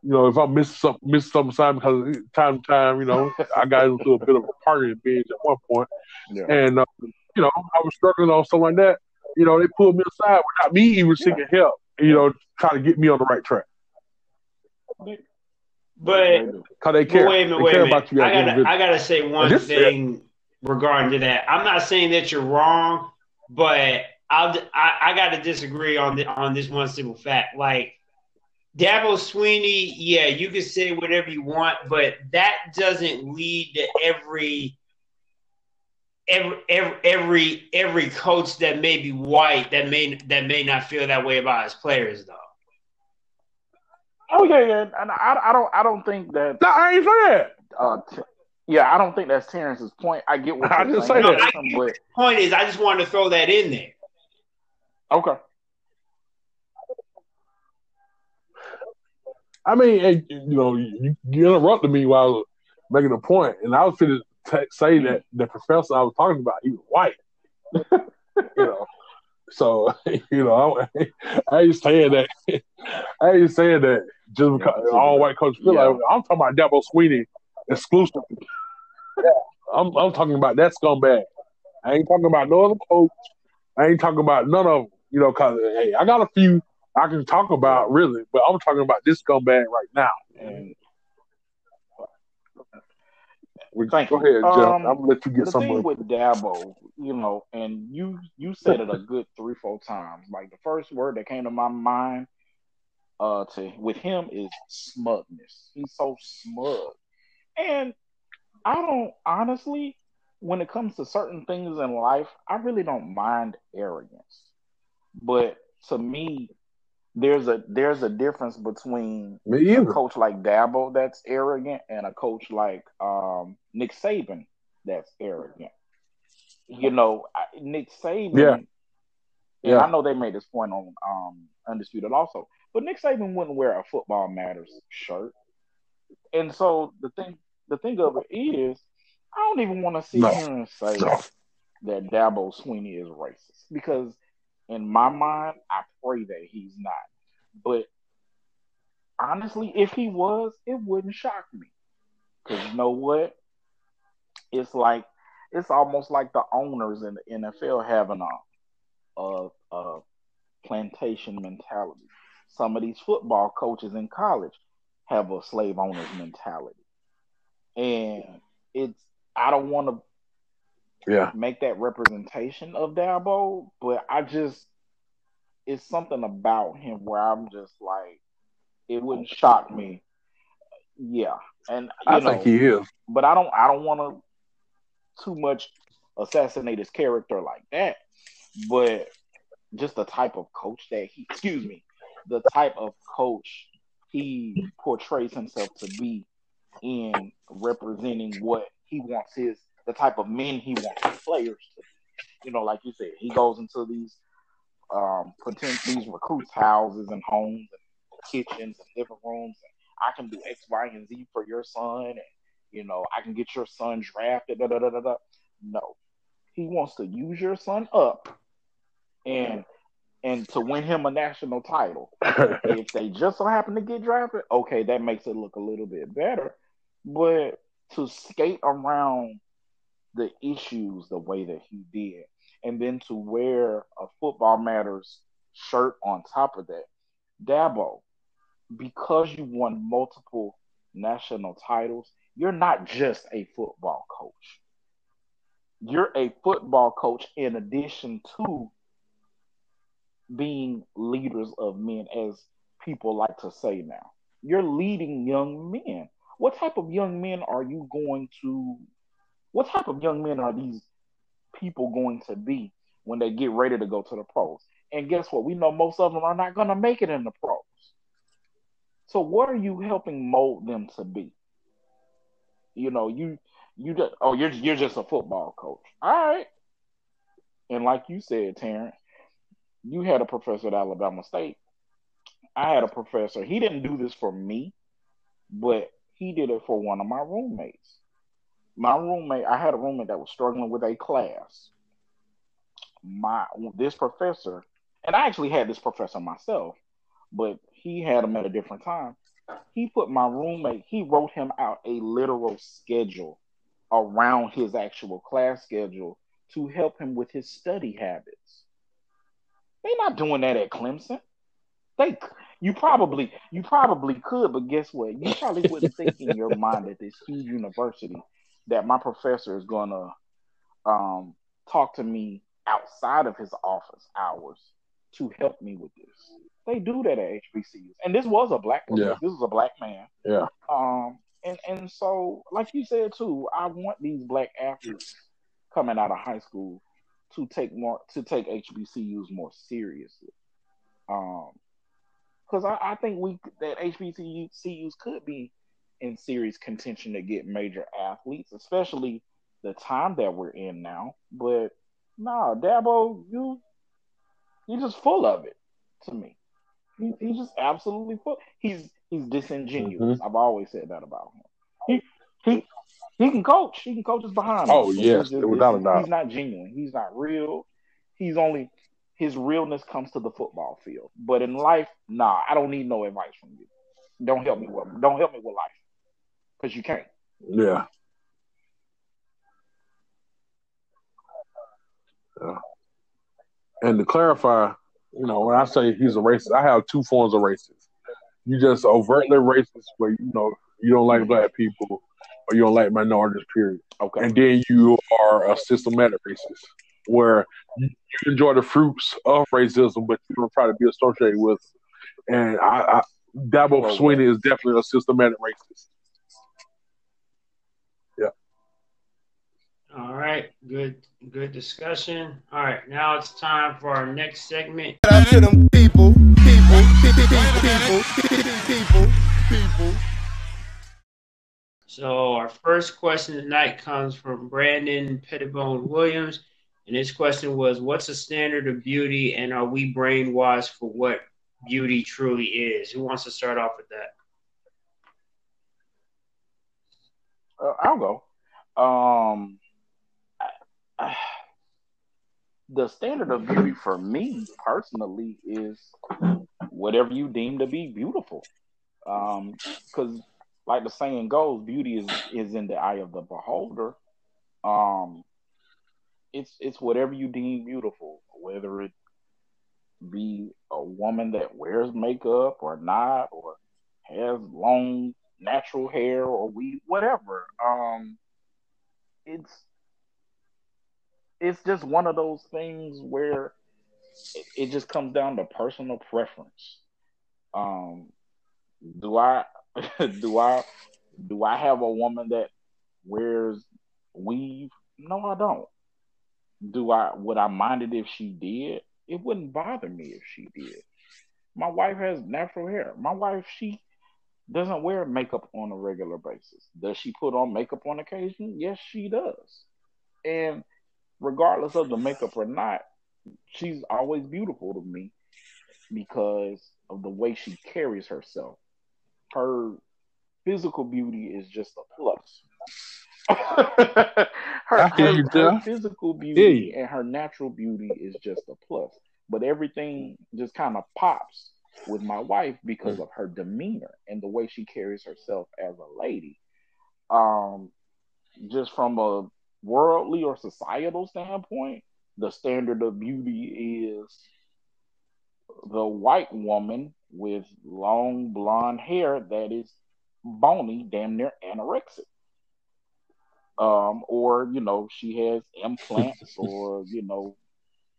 You know, if I miss some miss some assignment because time time, you know, I got into a bit of a partying binge at one point, yeah. and uh, you know, I was struggling on something like that. You know, they pulled me aside without me even seeking yeah. help. You know, trying to get me on the right track. But, Cause they care. wait a minute, wait a minute. I gotta, I gotta say one thing regarding to that. I'm not saying that you're wrong, but I'll, I, I got to disagree on the, on this one simple fact. Like Dabo Swinney, yeah, you can say whatever you want, but that doesn't lead to every every every every every coach that may be white that may that may not feel that way about his players though. Oh yeah, yeah, and I, I don't I don't think that. No, I ain't say that. Uh, t- yeah, I don't think that's Terrence's point. I get what I you're saying. say No, that. I, but point is, I just wanted to throw that in there. okay, I mean, hey, you know, you, you interrupted me while I was making a point, and I was going to say that mm-hmm. the professor I was talking about, he was white. you know, so you know, I, I ain't saying that. I ain't saying that just because all white coaches feel Yeah. like I'm talking about Dabo Swinney exclusively. Yeah, I'm I'm talking about that scumbag. I ain't talking about no other coach. I ain't talking about none of them. You know, cause hey, I got a few I can talk about really, but I'm talking about this scumbag right now. and We, Thank go you. ahead, Jeff. Um, I'm gonna let you get the some. thing with Dabo, you know, and you you said it a good three four times. Like the first word that came to my mind, uh, to with him is smugness. He's so smug, and I don't honestly, when it comes to certain things in life, I really don't mind arrogance. But to me, there's a there's a difference between Me a coach like Dabo that's arrogant and a coach like um, Nick Saban that's arrogant. You know, I- Nick Saban. Yeah. And Yeah. I know they made this point on um, Undisputed also, but Nick Saban wouldn't wear a Football Matters shirt. And so the thing, the thing of it is, I don't even want to see No. here and say No. that Dabo Swinney is racist because in my mind, I pray that he's not. But honestly, if he was, it wouldn't shock me. Because you know what? It's like it's almost like the owners in the NFL having a a, a plantation mentality. Some of these football coaches in college have a slave owner's mentality, and it's I don't want to Yeah. make that representation of Dabo, but I just it's something about him where I'm just like it wouldn't shock me. Yeah, and you I know, think he is. but I don't I don't want to too much assassinate his character like that. But just the type of coach that he excuse me, the type of coach he portrays himself to be in representing what he wants his the type of men he wants his players to be. You know, like you said, he goes into these um potential these recruits' houses and homes and kitchens and living rooms and I can do X, Y, and Z for your son and you know, I can get your son drafted. Da, da, da, da, da. No, he wants to use your son up and and to win him a national title. if they just so happen to get drafted, okay, that makes it look a little bit better. But to skate around the issues the way that he did, and then to wear a football matters shirt on top of that, Dabo, because you won multiple national titles, you're not just a football coach. You're a football coach in addition to being leaders of men, as people like to say now. You're leading young men. What type of young men are you going to? What type of young men are these people going to be when they get ready to go to the pros? And guess what? We know most of them are not going to make it in the pros. So what are you helping mold them to be? You know, you you just oh you're you're just a football coach. All right. And like you said, Terrence, you had a professor at Alabama State. I had a professor. He didn't do this for me, but he did it for one of my roommates. My roommate, I had a roommate that was struggling with a class. My this professor, and I actually had this professor myself, but he had him at a different time. He put my roommate, he wrote him out a literal schedule around his actual class schedule to help him with his study habits. They're not doing that at Clemson. They you probably you probably could, but guess what? You probably wouldn't think in your mind at this huge university that my professor is gonna um, talk to me outside of his office hours to help me with this. They do that at HBCUs, and this was a black. Yeah. This was a black man. Yeah. Um, and and so, like you said too, I want these black athletes coming out of high school to take more to take HBCUs more seriously. Um, because I, I, think we that HBCUs could be in serious contention to get major athletes, especially the time that we're in now. But nah, Dabo, you he's just full of it to me. He, he's just absolutely full. He's he's disingenuous. Mm-hmm. I've always said that about him. He he he can coach. He can coach us behind. Oh him. yes, just, without a doubt. He's not genuine. He's not real. He's only his realness comes to the football field. But in life, nah, I don't need no advice from you. Don't help me with don't help me with life because you can't. Yeah. Yeah. And to clarify, you know, when I say he's a racist, I have two forms of racist. You just overtly racist, where you know you don't like black people or you don't like minorities. Period. Okay. And then you are a systematic racist, where you enjoy the fruits of racism, but you don't try to be associated with. And I, I Dabo Swinney is definitely a systematic racist. All right, good, good discussion. All right, now it's time for our next segment. to them people, people, people, people, people, people. So our first question tonight comes from Brandon Pettibone Williams, and his question was, "What's the standard of beauty, and are we brainwashed for what beauty truly is?" Who wants to start off with that? Uh, I'll go. Um, The standard of beauty for me personally is whatever you deem to be beautiful. Um, because like the saying goes, beauty is is in the eye of the beholder. Um, it's it's whatever you deem beautiful, whether it be a woman that wears makeup or not, or has long natural hair or we whatever. Um, it's it's just one of those things where it, just comes down to personal preference. Um, do I do I do I have a woman that wears weave? No, I don't. Do I would I mind it if she did? It wouldn't bother me if she did. My wife has natural hair. My wife, she doesn't wear makeup on a regular basis. Does she put on makeup on occasion? Yes, she does. And regardless of the makeup or not, she's always beautiful to me because of the way she carries herself her physical beauty is just a plus. her, her, her, physical beauty and her natural beauty is just a plus. But everything just kind of pops with my wife because of her demeanor and the way she carries herself as a lady. Um, just from a worldly or societal standpoint, the standard of beauty is the white woman with long blonde hair that is bony, damn near anorexic. Um, or you know, she has implants or you know,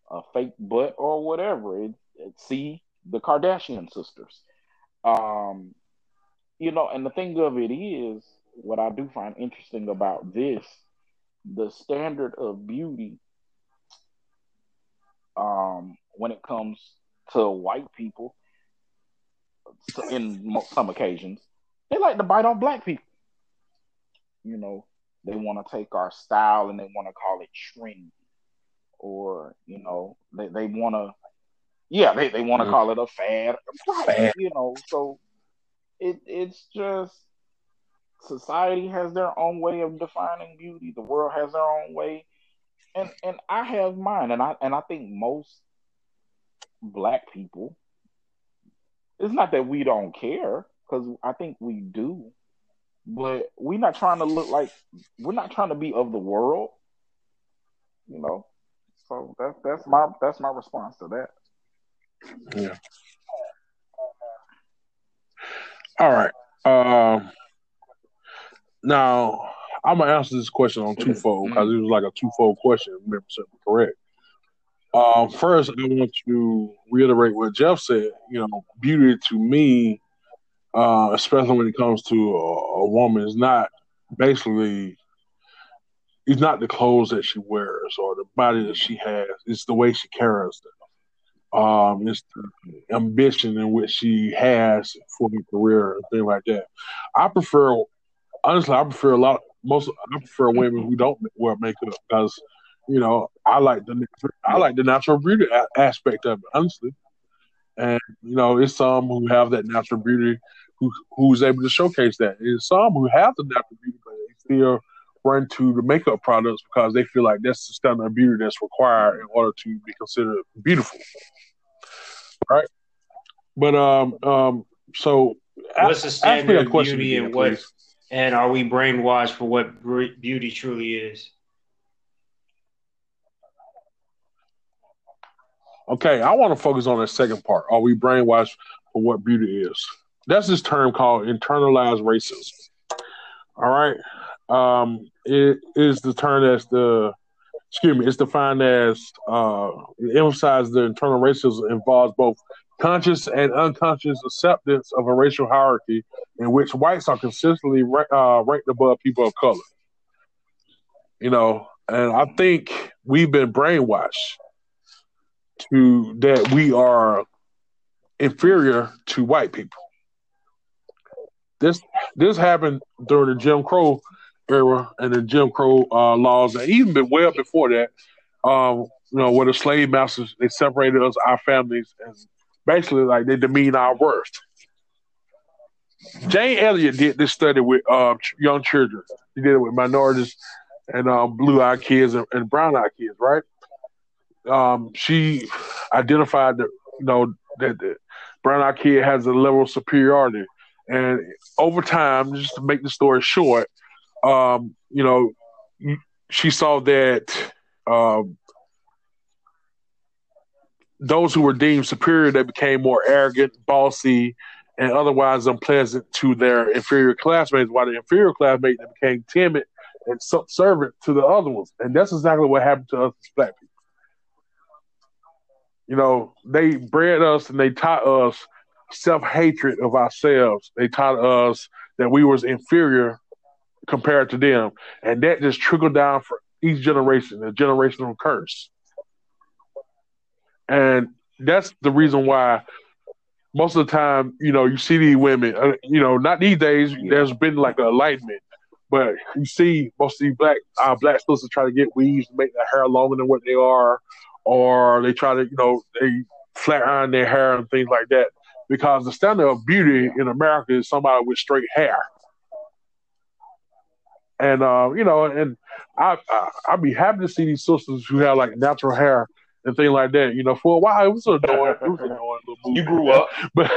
a fake butt or whatever. It, it, see the Kardashian sisters. Um, you know, and the thing of it is, what I do find interesting about this, the standard of beauty, um, when it comes to white people in some occasions, they like to bite on black people. You know, they want to take our style and they want to call it trendy, or you know, they they want to, yeah, they they want to mm-hmm. call it a fad, fad, you know. So it it's just society has their own way of defining beauty. The world has their own way, and and I have mine, and I and I think most black people. It's not that we don't care, because I think we do, but we're not trying to look like we're not trying to be of the world, you know. So that's that's my that's my response to that. Yeah. All right. Um. Now I'm gonna answer this question on twofold because it was like a twofold question. Remember, something correct. Um, first, I want to reiterate what Jeff said. You know, beauty to me, uh, especially when it comes to a, a woman, is not basically it's not the clothes that she wears or the body that she has. It's the way she carries them. Um, it's the ambition in which she has for her career and things like that. I prefer, honestly, I prefer a lot. Most I prefer women who don't wear makeup because, you know, I like the I like the natural beauty aspect of it, honestly. And you know, it's some who have that natural beauty who who's able to showcase that. And some who have the natural beauty, but they still run to the makeup products because they feel like that's the standard of beauty that's required in order to be considered beautiful. Right. But um um so what's the standard of beauty and what. And are we brainwashed for what beauty truly is? Okay, I want to focus on the second part. Are we brainwashed for what beauty is? That's this term called internalized racism. All right. Um, it is the term that's the excuse me, it's defined as uh it emphasizes the internal racism involves both conscious and unconscious acceptance of a racial hierarchy in which whites are consistently uh, ranked above people of color. You know, and I think we've been brainwashed to that we are inferior to white people. This this happened during the Jim Crow era and the Jim Crow uh, laws, and even been well before that. Um, you know, where the slave masters they separated us, our families, and basically like they demean our worth. Jane Elliott did this study with uh, young children. She did it with minorities and uh, blue-eyed kids and, and brown-eyed kids, right? um, she identified that you know that the brown eyed kid has a level of superiority, and over time, just to make the story short, um, you know, she saw that um, those who were deemed superior they became more arrogant, bossy, and otherwise unpleasant to their inferior classmates, while the inferior classmates became timid and subservient to the other ones, and that's exactly what happened to us as black people. You know, they bred us and they taught us self hatred of ourselves. They taught us that we was inferior compared to them, and that just trickled down for each generation, a generational curse. And that's the reason why most of the time, you know, you see these women, uh, you know, not these days, there's been like an enlightenment, but you see most of these black uh, black sisters try to get weaves to make their hair longer than what they are, or they try to, you know, they flat iron their hair and things like that. Because the standard of beauty in America is somebody with straight hair. And uh, you know, and I, I I'd be happy to see these sisters who have like natural hair and things like that. You know, for a while it was annoying. It was annoying you grew up, but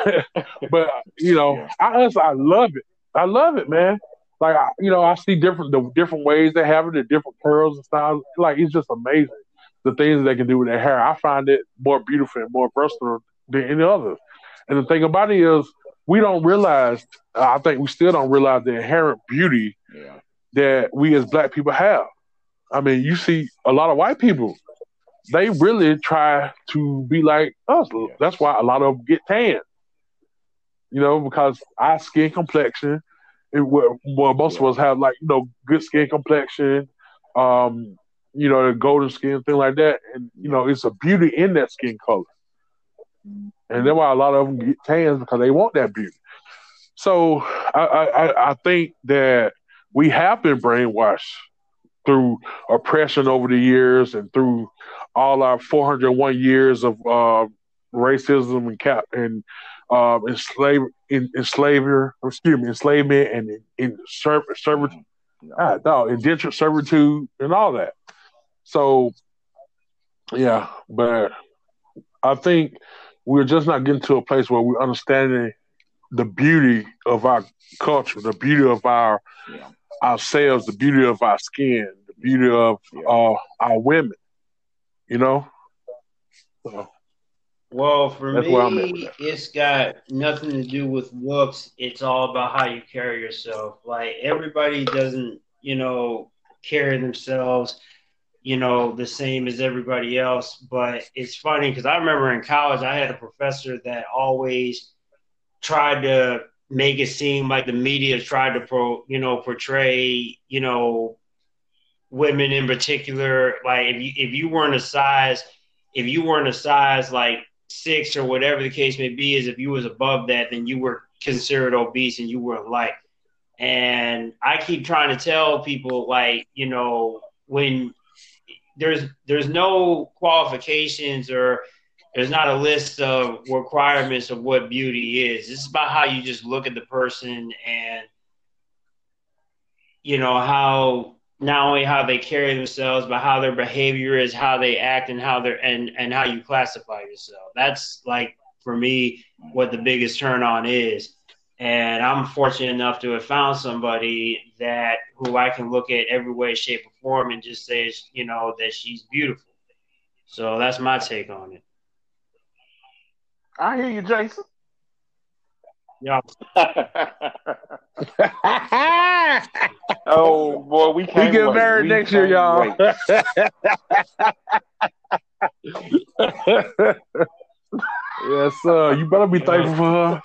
but you know, I honestly I love it. I love it, man. Like I, you know, I see different the different ways they have it, the different curls and styles. Like it's just amazing the things they can do with their hair. I find it more beautiful and more versatile than any other. And the thing about it is, we don't realize. I think we still don't realize the inherent beauty yeah. that we as black people have. I mean, you see a lot of white people. They really try to be like us. That's why a lot of them get tan. You know, because our skin complexion, it, well, most of us have like you know good skin complexion. Um, you know, the golden skin, thing like that. And, you know, it's a beauty in that skin color. And that's why a lot of them get tans because they want that beauty. So I, I, I think that we have been brainwashed through oppression over the years and through all our 401 years of uh, racism and cap and uh, enslave, in, enslaver, excuse me, enslavement and in, in servitude, ah, no, indentured servitude and all that. So, yeah, but I think we're just not getting to a place where we're understanding the beauty of our culture, the beauty of our yeah. ourselves, the beauty of our skin, the beauty of yeah. uh, our women. You know. So, well, for me, it's got nothing to do with looks. It's all about how you carry yourself. Like everybody doesn't, you know, carry themselves you know, the same as everybody else. But it's funny because I remember in college, I had a professor that always tried to make it seem like the media tried to pro, you know, portray, you know, women in particular, like if you if you weren't a size, if you weren't a size like six or whatever the case may be, is if you was above that, then you were considered obese and you weren't like. And I keep trying to tell people, like, you know, when there's there's no qualifications or there's not a list of requirements of what beauty is. It's about how you just look at the person and you know how not only how they carry themselves, but how their behavior is, how they act, and how they're and and how you classify yourself. That's like for me what the biggest turn on is. And I'm fortunate enough to have found somebody that who I can look at every way, shape, or form and just say, you know, that she's beautiful. So that's my take on it. I hear you, Jason. Yeah. oh boy, we can't we get wait. married We next year, y'all. yes, sir. You better be thankful for her.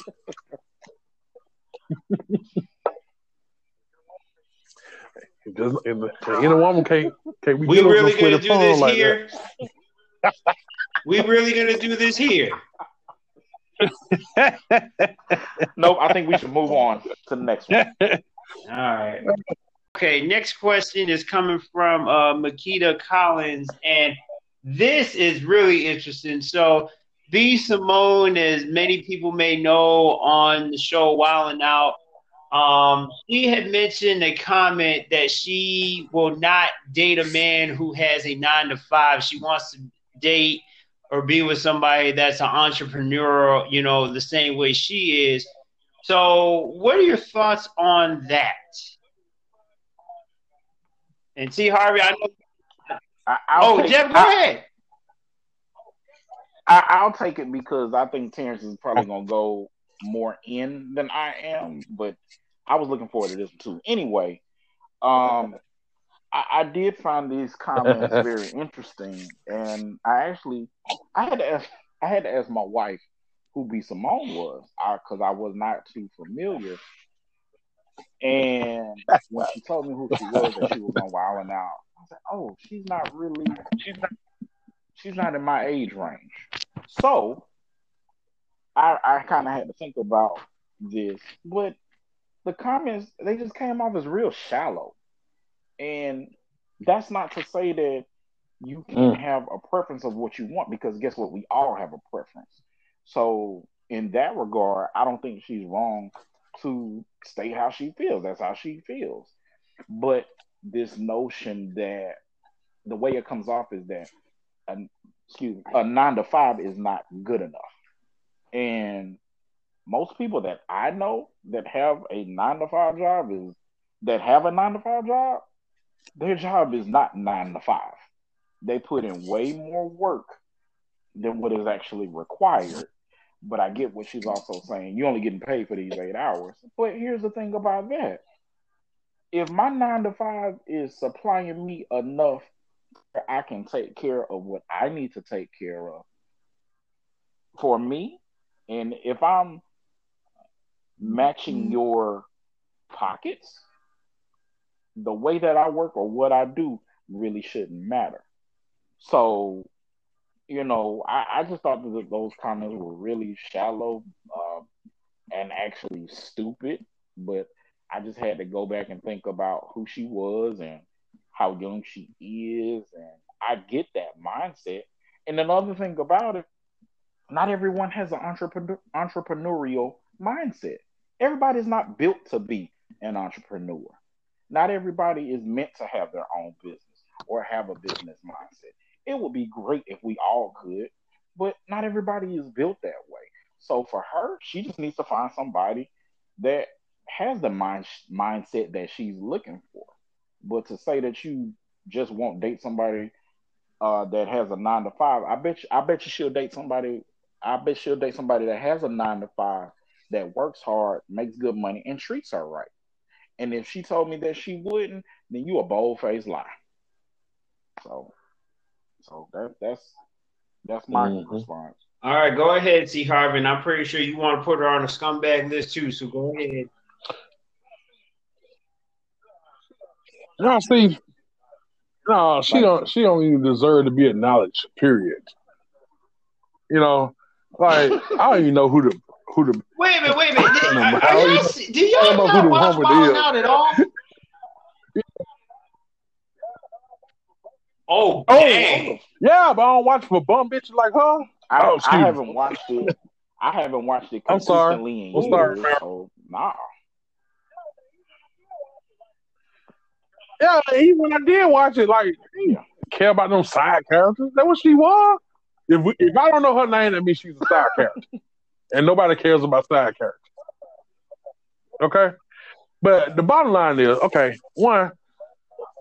Just, and, and in a woman can't can't we, We really gonna do this like here? we really gonna do this here? nope, I think we should move on to the next one. All right. Okay, next question is coming from uh, Makita Collins, and this is really interesting. So, B. Simone, as many people may know on the show Wild 'N Out, um, she had mentioned a comment that she will not date a man who has a nine to five. She wants to date or be with somebody that's an entrepreneur, you know, the same way she is. So, what are your thoughts on that? And see, Harvey, I know. I, Oh, take- Jeff, go I- ahead. I, I'll take it because I think Terrence is probably gonna go more in than I am, but I was looking forward to this one too. Anyway, um, I, I did find these comments very interesting, and I actually I had to ask I had to ask my wife who B Simone was, because I, was not too familiar. And when she told me who she was, that she was on Wild 'N Out, I was like, "Oh, she's not really, she's not, she's not in my age range." So I, I kind of had to think about this, but the comments they just came off as real shallow, and that's not to say that you can Mm. have a preference of what you want because guess what? We all have a preference. So in that regard, I don't think she's wrong to state how she feels. That's how she feels. But this notion that the way it comes off is that a, excuse me, a nine to five is not good enough. And most people that I know that have a nine to five job is that have a nine to five job, their job is not nine to five. They put in way more work than what is actually required. But I get what she's also saying. You're only getting paid for these eight hours. But here's the thing about that. If my nine to five is supplying me enough that I can take care of what I need to take care of for me, and if I'm matching mm-hmm. your pockets, the way that I work or what I do really shouldn't matter. So, you know, I, I just thought that those comments were really shallow uh, and actually stupid. But I just had to go back and think about who she was and how young she is, and I get that mindset. And another thing about it, not everyone has an entrepreneur, entrepreneurial mindset. Everybody's not built to be an entrepreneur. Not everybody is meant to have their own business or have a business mindset. It would be great if we all could, but not everybody is built that way. So for her, she just needs to find somebody that has the mind mindset that she's looking for. But to say that you just won't date somebody uh, that has a nine to five, I bet you, I bet you she'll date somebody. I bet she'll date somebody that has a nine to five that works hard, makes good money, and treats her right. And if she told me that she wouldn't, then you a bold faced lie. So, so that that's that's my Mhm. response. All right, go ahead, T. Harvey. I'm pretty sure you want to put her on a scumbag list too, so go ahead. No, see, No, she don't. She don't even deserve to be acknowledged. Period. You know, like I don't even know who the who the. Wait a minute! Wait a minute! Did, are, are y'all, do y'all know not watch Wild Out at all? Oh, oh, dang. yeah, but I don't watch for bum bitches like her. I, oh, I haven't watched it. I haven't watched it consistently I'm sorry. in years. I'm sorry. So, nah. Yeah, even when I did watch it, like, yeah. care about them side characters. That what she was. If we, if I don't know her name, that means she's a side character, and nobody cares about side characters. Okay, but the bottom line is, okay, one,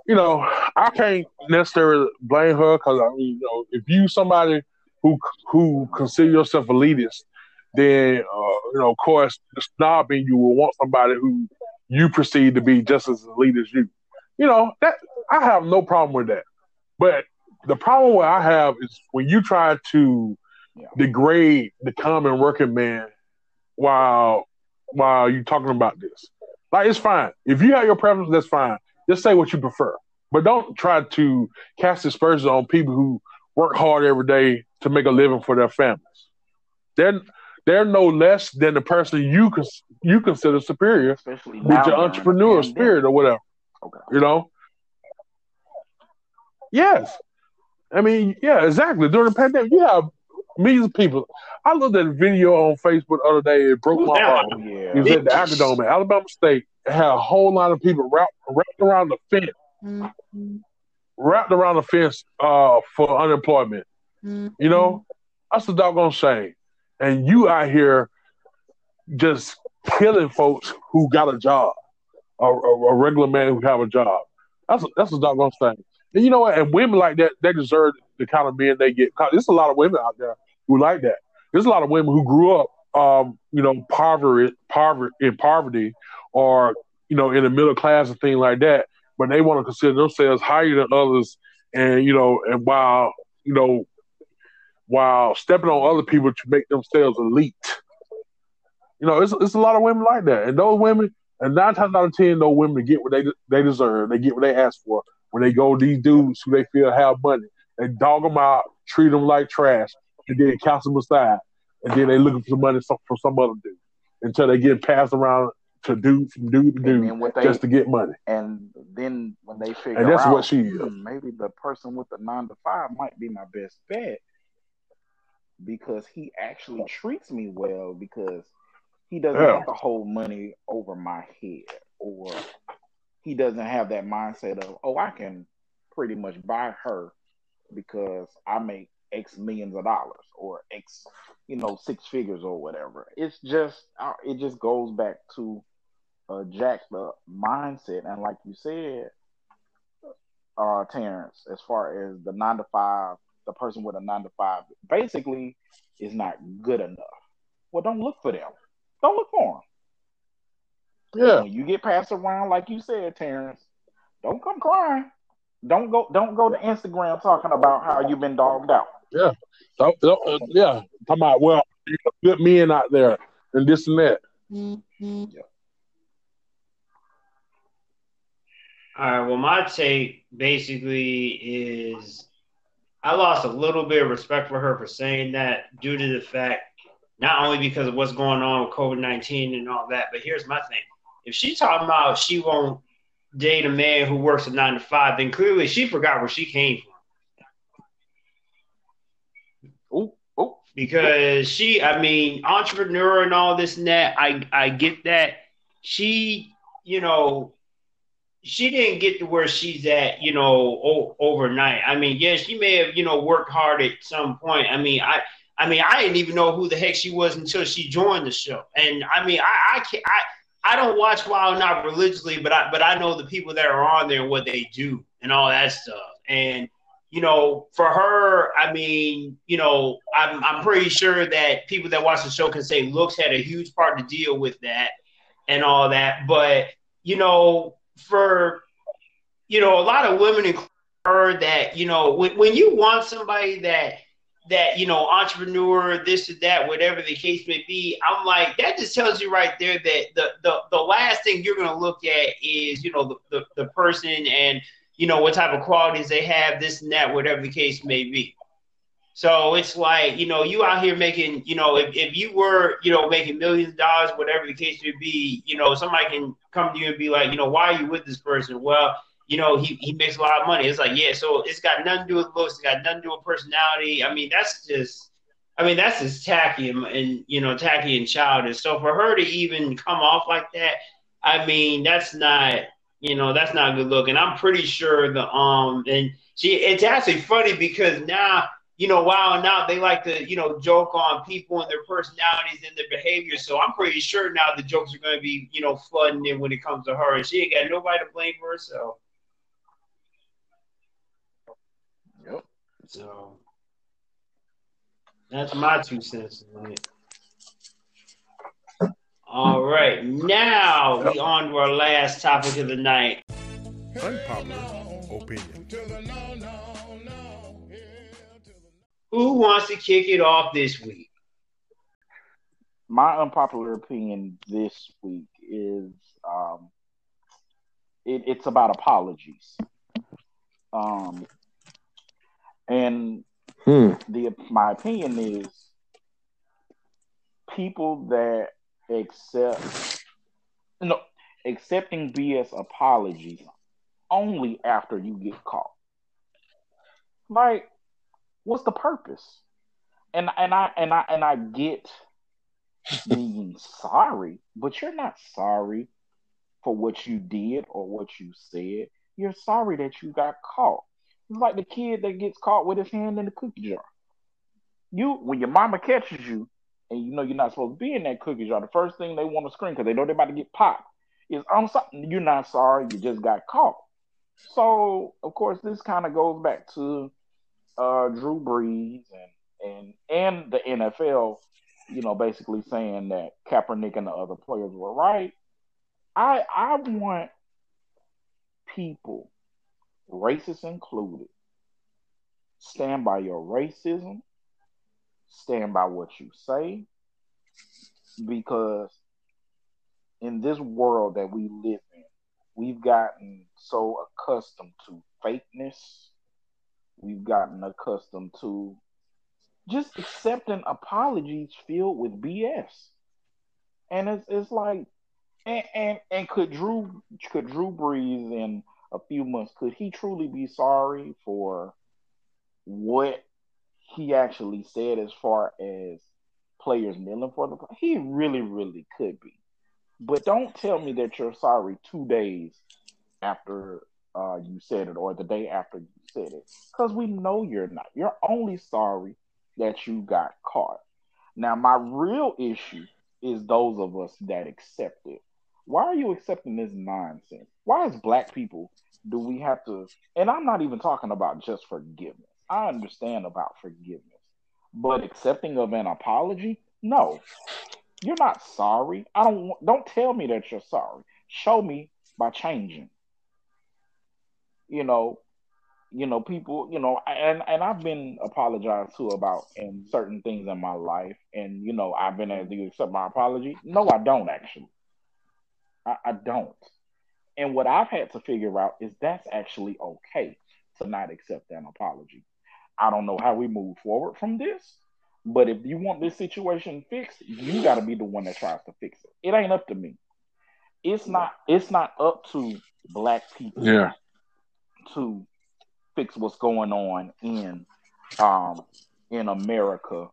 you know, I can't necessarily blame her because I mean, you know, if you somebody who who consider yourself elitist, then uh, you know, of course, the snob in you will want somebody who you perceive to be just as elite as you. You know, that I have no problem with that. But the problem what I have is when you try to degrade the common working man while while you talking about this. Like it's fine. If you have your preference, that's fine. Just say what you prefer. But don't try to cast aspersions on people who work hard every day to make a living for their families. They're they're no less than the person you cons- you consider superior Especially with your entrepreneurial spirit or whatever. Okay. You know? Yes. I mean, yeah, exactly. During the pandemic, you have millions of people. I looked at a video on Facebook the other day. It broke my heart. Yeah. It was at the Acadome at Alabama State. It had a whole lot of people wrapped, wrapped around the fence, mm-hmm. wrapped around the fence uh, for unemployment. Mm-hmm. You know, that's a doggone shame. And you out here just killing folks who got a job, a, a, a regular man who have a job. That's a, that's a doggone shame. And you know what? And women like that, they deserve the kind of men they get. There's a lot of women out there who like that. There's a lot of women who grew up, um, you know, poverty, poverty in poverty, or you know, in the middle class and things like that. But they want to consider themselves higher than others, and you know, and while you know, while stepping on other people to make themselves elite. You know, it's it's a lot of women like that, and those women, and nine times out of ten, those women get what they they deserve. They get what they ask for when they go these dudes who they feel have money. They dog them out, treat them like trash, and then cast them aside, and then they looking for money from some other dude until they get passed around to do from dude to dude they, just to get money. And then when they figure and that's out, what she is. Hmm, maybe the person with the nine to five might be my best bet because he actually treats me well because he doesn't yeah. have to hold money over my head or he doesn't have that mindset of oh I can pretty much buy her because I make X millions of dollars or X, you know, six figures or whatever. It's just, uh, it just goes back to uh, Jack the mindset. And like you said, uh, Terrence, as far as the nine to five, the person with a nine to five basically is not good enough. Well, don't look for them. Don't look for them. Yeah. When you get passed around, like you said, Terrence, don't come crying. Don't go. Don't go to Instagram talking about how you've been dogged out. Yeah, don't, don't, uh, yeah. Talking about well, good men out there and this and that. Mm-hmm. Yeah. All right. Well, my take basically is I lost a little bit of respect for her for saying that due to the fact not only because of what's going on with COVID nineteen and all that, but here's my thing: if she's talking about she won't date a man who works a nine to five, then clearly she forgot where she came from. Ooh, ooh. Because she, I mean, entrepreneur and all this and that, I, I get that. She, you know, she didn't get to where she's at, you know, o- overnight. I mean, yes, she may have, you know, worked hard at some point. I mean, I, I mean, I didn't even know who the heck she was until she joined the show. And I mean, I, I can't, I, I don't watch Wild 'N Out religiously, but I but I know the people that are on there and what they do and all that stuff. And you know, for her, I mean, you know, I'm I'm pretty sure that people that watch the show can say looks had a huge part to deal with that and all that. But you know, for you know, a lot of women her that you know when when you want somebody that that you know entrepreneur this or that whatever the case may be i'm like that just tells you right there that the the, the last thing you're going to look at is you know the, the, the person and you know, what type of qualities they have, this and that, whatever the case may be. So it's like, you know, you out here making, you know, if, if you were, you know, making millions of dollars, whatever the case may be, you know, somebody can come to you and be like, you know, why are you with this person? Well, you know, he, he makes a lot of money. It's like, yeah, so it's got nothing to do with looks, it's got nothing to do with personality. I mean, that's just I mean, that's just tacky and, and you know, tacky and childish. So for her to even come off like that, I mean, that's not you know, that's not good look. And I'm pretty sure the um and she it's actually funny because now you know, while now they like to, you know, joke on people and their personalities and their behavior. So I'm pretty sure now the jokes are going to be, you know, flooding in when it comes to her. And she ain't got nobody to blame for herself. Yep. So that's my two cents on it. All right, now we on to our last topic of the night. Unpopular opinion. Who wants to kick it off this week? My unpopular opinion this week is um, it, it's about apologies. Um, and Hmm. the my opinion is people that accept no accepting BS apologies only after you get caught. Like, what's the purpose? And and I and I and I get being sorry, but you're not sorry for what you did or what you said. You're sorry that you got caught. It's like the kid that gets caught with his hand in the cookie jar. You, when your mama catches you, and you know you're not supposed to be in that cookie jar, the first thing they want to scream because they know they're about to get popped is, "I'm sorry." You're not sorry. You just got caught. So, of course, this kind of goes back to uh, Drew Brees and and and the NFL. You know, basically saying that Kaepernick and the other players were right. I I want people racists included, stand by your racism, stand by what you say, because in this world that we live in, we've gotten so accustomed to fakeness, we've gotten accustomed to just accepting apologies filled with BS. And it's it's like and and, and could Drew could Drew Brees in a few months, could he truly be sorry for what he actually said as far as players kneeling for the he really, really could be. But don't tell me that you're sorry two days after uh, you said it or the day after you said it. Because we know you're not. You're only sorry that you got caught. Now, my real issue is those of us that accept it. Why are you accepting this nonsense? Why as black people do we have to and I'm not even talking about just forgiveness. I understand about forgiveness. But accepting of an apology? No. You're not sorry. I don't don't tell me that you're sorry. Show me by changing. You know, you know, people, you know, and and I've been apologized to about in certain things in my life, and you know, I've been able to accept my apology. No, I don't actually. I, I don't. And what I've had to figure out is that's actually okay to not accept an apology. I don't know how we move forward from this, but if you want this situation fixed, you got to be the one that tries to fix it. It ain't up to me. It's not. It's not up to black people. Yeah. To fix what's going on in um in America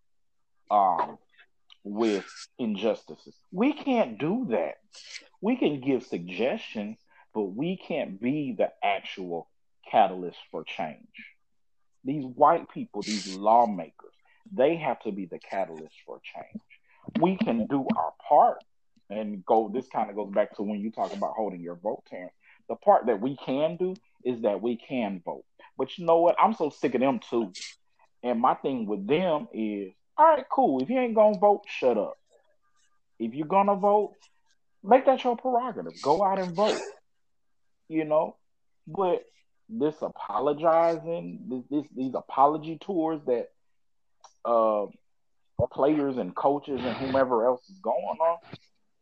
um with injustices. We can't do that. We can give suggestions, but we can't be the actual catalyst for change. These white people, these lawmakers, they have to be the catalyst for change. We can do our part and go. This kind of goes back to when you talk about holding your vote, Terrence. The part that we can do is that we can vote. But you know what? I'm so sick of them too. And my thing with them is, all right, cool. If you ain't gonna vote, shut up. If you're gonna vote, make that your prerogative. Go out and vote. You know, but this apologizing, this, this these apology tours that uh players and coaches and whomever else is going on,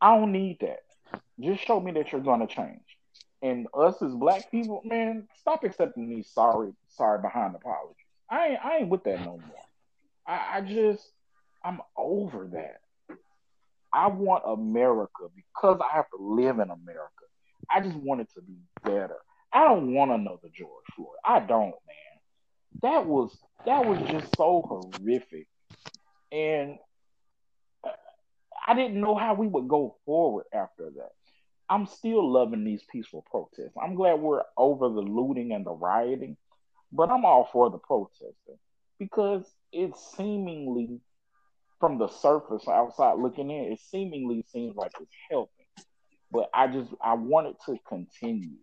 I don't need that. Just show me that you're gonna change. And us as black people, man, stop accepting these sorry, sorry behind apologies. I ain't, I ain't with that no more. I, I just, I'm over that. I want America because I have to live in America. I just want it to be better. I don't want another George Floyd. I don't, man. That was that was just so horrific, and uh, I didn't know how we would go forward after that. I'm still loving these peaceful protests. I'm glad we're over the looting and the rioting, but I'm all for the protesting because it seemingly, from the surface outside looking in, it seemingly seems like it's helping. But I just I want it to continue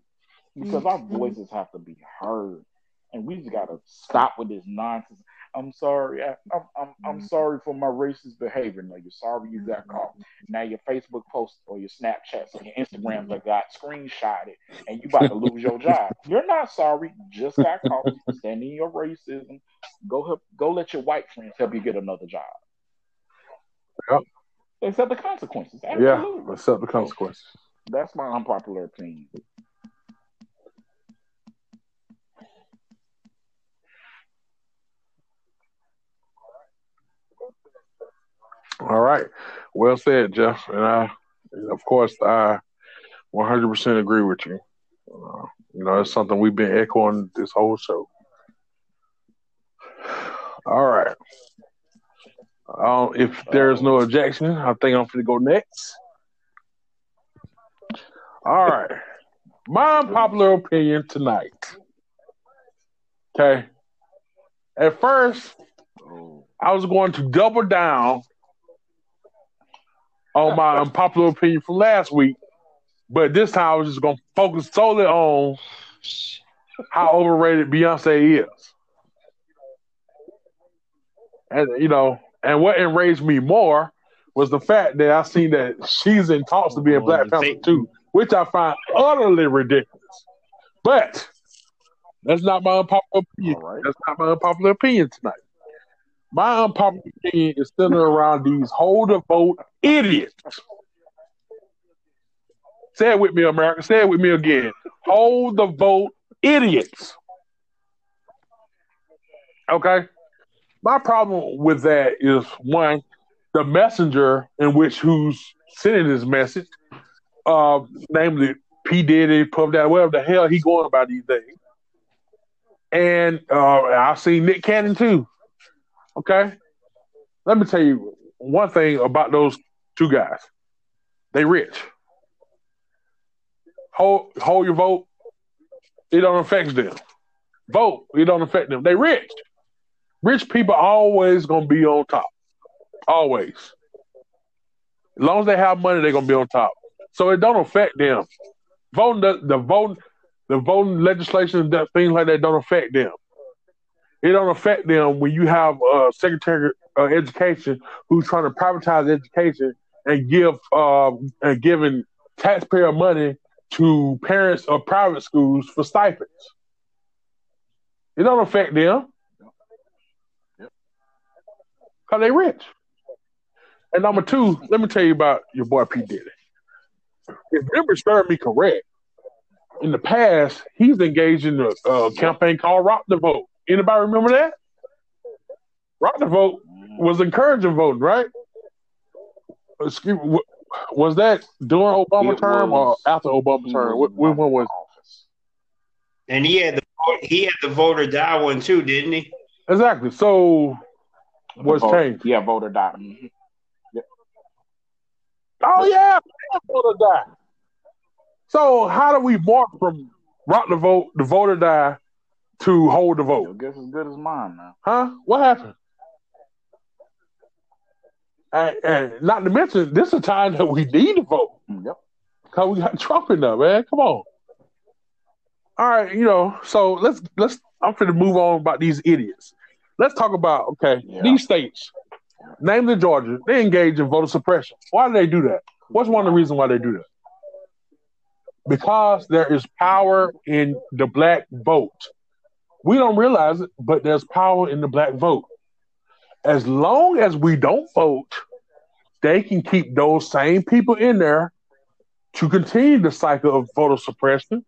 because our mm-hmm. voices have to be heard, and we just got to stop with this nonsense. I'm sorry. I, am I'm, I'm mm-hmm. sorry for my racist behavior. No, you're sorry you got caught. Now your Facebook post or your Snapchats or your Instagrams that got screenshotted and you about to lose your job. You're not sorry. You just got caught. Stand in your racism. Go help. Go let your white friends help you get another job. Yep. Accept the consequences. Absolutely. Yeah, accept the consequences. That's my unpopular opinion. All right. Well said, Jeff. And I, of course, I 100% agree with you. Uh, you know, it's something we've been echoing this whole show. All right. Um, if there's no objection, I think I'm going to go next. All right. My unpopular opinion tonight. Okay. At first, I was going to double down on my unpopular opinion from last week, but this time I was just gonna focus solely on how overrated Beyonce is. And you know, and what enraged me more was the fact that I seen that she's in talks to be in Black Panther too, which I find utterly ridiculous. But that's not my unpopular opinion. Right. That's not my unpopular opinion tonight. My unpopular opinion is centered around these hold the vote idiots. Say it with me, America. Say it with me again. Hold the vote idiots. Okay. My problem with that is one, the messenger in which who's sending this message, uh, namely P. Diddy, Puff Daddy, whatever the hell he going about these days. And uh, I've seen Nick Cannon too. Okay. Let me tell you one thing about those two guys. They rich. Hold hold your vote. It don't affect them. Vote. It don't affect them. They rich. Rich people always gonna be on top. Always. As long as they have money, they're gonna be on top. So it don't affect them. Voting the, the voting the voting legislation that things like that don't affect them it don't affect them when you have a secretary of education who's trying to privatize education and give uh, and giving taxpayer money to parents of private schools for stipends. It don't affect them because they rich. And number two, let me tell you about your boy P Diddy. If memory serves me correct, in the past he's engaged in a uh, campaign called Rock the Vote. Anybody remember that? Rock the vote was encouraging voting, right? Excuse, me, was that during Obama it term was, or after Obama term? When, when was? And he had the he had the Vote or Die one too, didn't he? Exactly. So what's changed? Yeah, Vote or Die. Mm-hmm. Oh yeah, Vote or Die. So how do we mark from rock the vote, the Vote or Die, to hold the vote. Your guess as good as mine, man. Huh? What happened? And, and, not to mention, this is a time that we need to vote. Mm, yep. Cause we got Trump in there, man. Come on. All right, you know. So let's let's. I'm going to move on about these idiots. Let's talk about okay yeah. these states, namely Georgia. They engage in voter suppression. Why do they do that? What's one of the reasons why they do that? Because there is power in the black vote. We don't realize it, but there's power in the black vote. As long as we don't vote, they can keep those same people in there to continue the cycle of voter suppression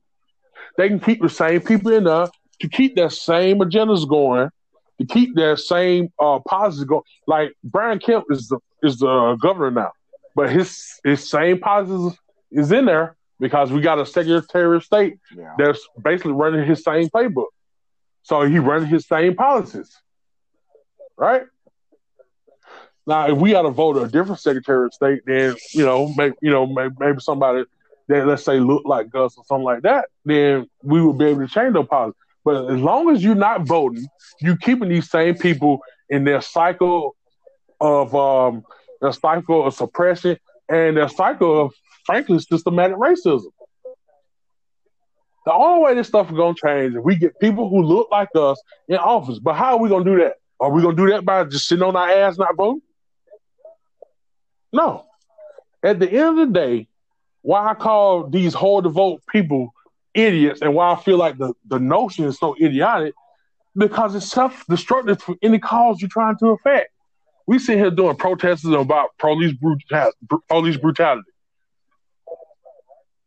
they can keep the same people in there to keep that same agendas going, to keep that same uh policies going. Like Brian Kemp is the is the governor now, but his his same policies is in there because we got a Secretary of State Yeah. that's basically running his same playbook. So he runs his same policies, right? Now, if we had to vote a different Secretary of State, then you know, maybe you know, maybe, maybe somebody that let's say look like Gus or something like that, then we would be able to change those policies. But as long as you're not voting, you're keeping these same people in their cycle of um, their cycle of suppression and their cycle of frankly systematic racism. The only way this stuff is gonna change is we get people who look like us in office. But how are we gonna do that? Are we gonna do that by just sitting on our ass not voting? No. At the end of the day, why I call these hard to vote people idiots and why I feel like the, the notion is so idiotic, because it's self destructive for any cause you're trying to affect. We sit here doing protests about police brutality, police brutality.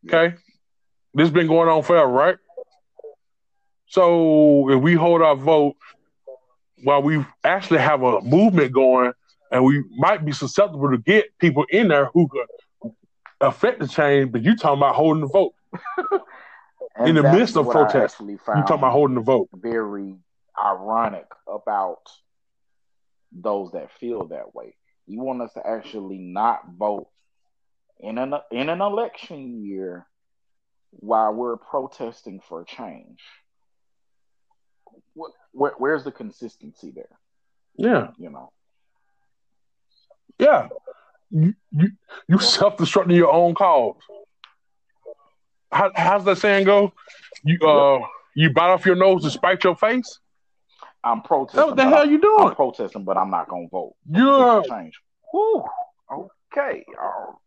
Okay, this has been going on forever, right? So if we hold our vote while we actually have a movement going, and we might be susceptible to get people in there who could affect the change, but you talking about holding the vote in the midst of protests. You talking about holding the vote? very ironic about those that feel that way. You want us to actually not vote in an in an election year while we're protesting for change. What, where, where's the consistency there? Yeah, You know, yeah. You you, you self destructing your own cause. How, how's that saying go? You uh you bite off your nose to spite your face. I'm protesting. What the hell you doing? I'm protesting, but I'm not gonna vote. You're change. Whew. Okay. Oh,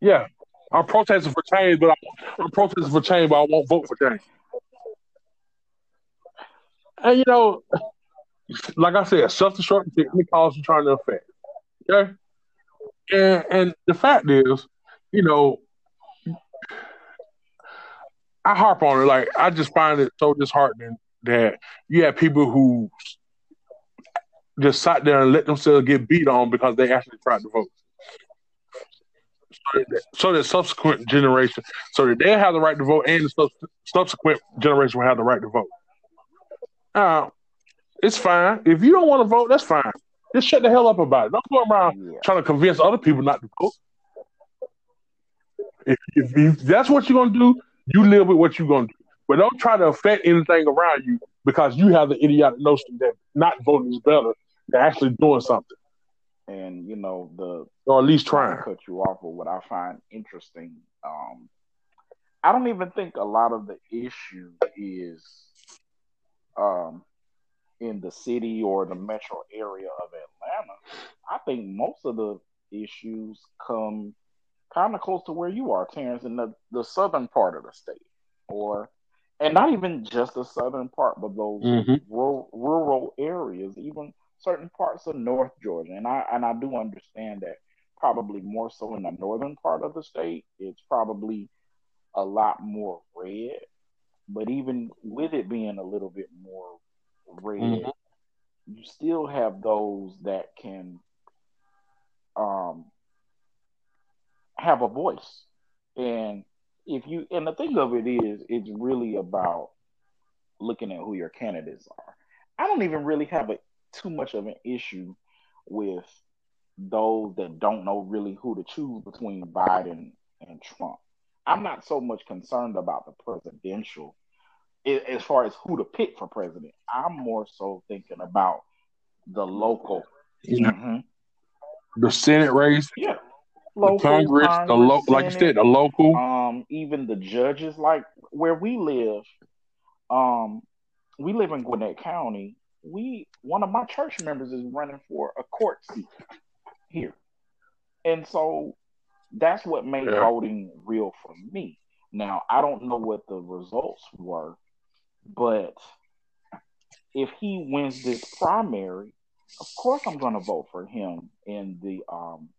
yeah. I'm protesting for change, but I, I'm protesting for change, but I won't vote for change. And you know, like I said, self-destructive any cause you're trying to affect. Okay, and and the fact is, you know, I harp on it. Like I just find it so disheartening that you have people who just sat there and let themselves get beat on because they actually tried to vote. So that, subsequent generation, so that they have the right to vote, and the sub- subsequent generation will have the right to vote. Now, it's fine if you don't want to vote. That's fine. Just shut the hell up about it. Don't go around yeah. trying to convince other people not to vote. If, if, if that's what you're gonna do, you live with what you're gonna do. But don't try to affect anything around you because you have the idiotic notion that not voting is better than actually doing something, And you know the or at least trying to cut you off, but what I find interesting, um, I don't even think a lot of the issue is um, in the city or the metro area of Atlanta. I think most of the issues come kind of close to where you are, Terrence, in the, the southern part of the state, or and not even just the southern part, but those Mhm. rural, rural areas, even certain parts of North Georgia. And I and I do understand that probably more so in the northern part of the state, it's probably a lot more red. But even with it being a little bit more red, Mhm. you still have those that can um have a voice. And if you and the thing of it is it's really about looking at who your candidates are. I don't even really have a too much of an issue with those that don't know really who to choose between Biden and Trump. I'm not so much concerned about the presidential as far as who to pick for president. I'm more so thinking about the local. Yeah. Mhm. The Senate race, Yeah. the Congress, the lo- like you said, the local. um, even the judges, like where we live, um, we live in Gwinnett County. We one of my church members is running for a court seat here, and so that's what made Yeah. voting real for me. Now I don't know what the results were, but if he wins this primary, of course I'm going to vote for him in the um,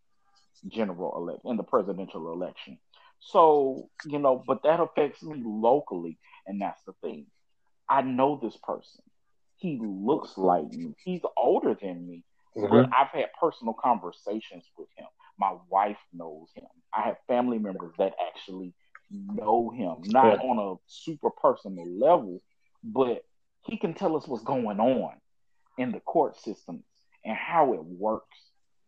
general election, in the presidential election. So, you know, but that affects me locally. And that's the thing. I know this person. He looks like me. He's older than me. Mm-hmm. But I've had personal conversations with him. My wife knows him. I have family members that actually know him, not yeah. on a super personal level, but he can tell us what's going on in the court systems and how it works.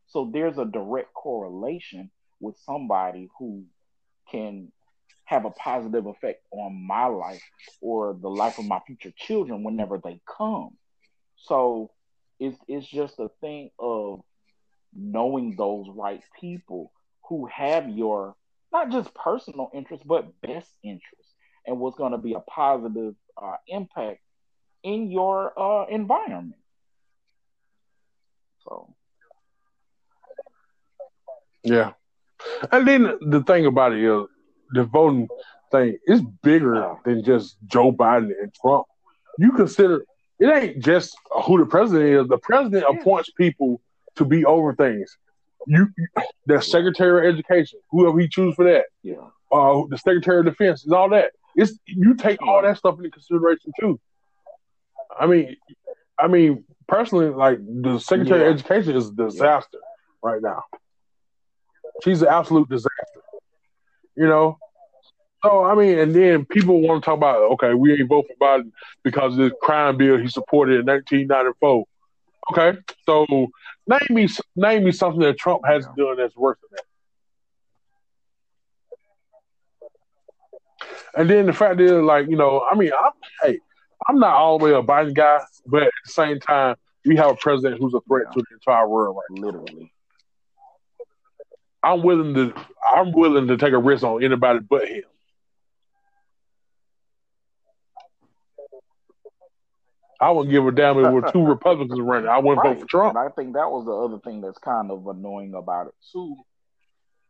So there's a direct correlation with somebody who can have a positive effect on my life or the life of my future children whenever they come. So it's it's just a thing of knowing those right people who have your not just personal interest but best interest and what's going to be a positive uh, impact in your uh, environment. So yeah, and then the thing about it is the voting thing is bigger than just Joe Biden and Trump. You consider it ain't just who the president is. The president appoints people to be over things. You, the Secretary of Education, whoever he chooses for that. Yeah. Uh, the Secretary of Defense is all that. It's you take all that stuff into consideration too. I mean, I mean, personally, like the Secretary yeah. of Education is a disaster yeah. right now. She's an absolute disaster. You know, so I mean, and then people want to talk about okay, we ain't vote for Biden because of this crime bill he supported in 1994. Okay, so name me name me something that Trump has done that's worse than that. And then the fact is, like you know, I mean, I'm, hey, I'm not all the way a Biden guy, but at the same time, we have a president who's a threat yeah. to the entire world right Literally. I'm willing to I'm willing to take a risk on anybody but him. I wouldn't give a damn if there were two Republicans running. I wouldn't right. vote for Trump. And I think that was the other thing that's kind of annoying about it too.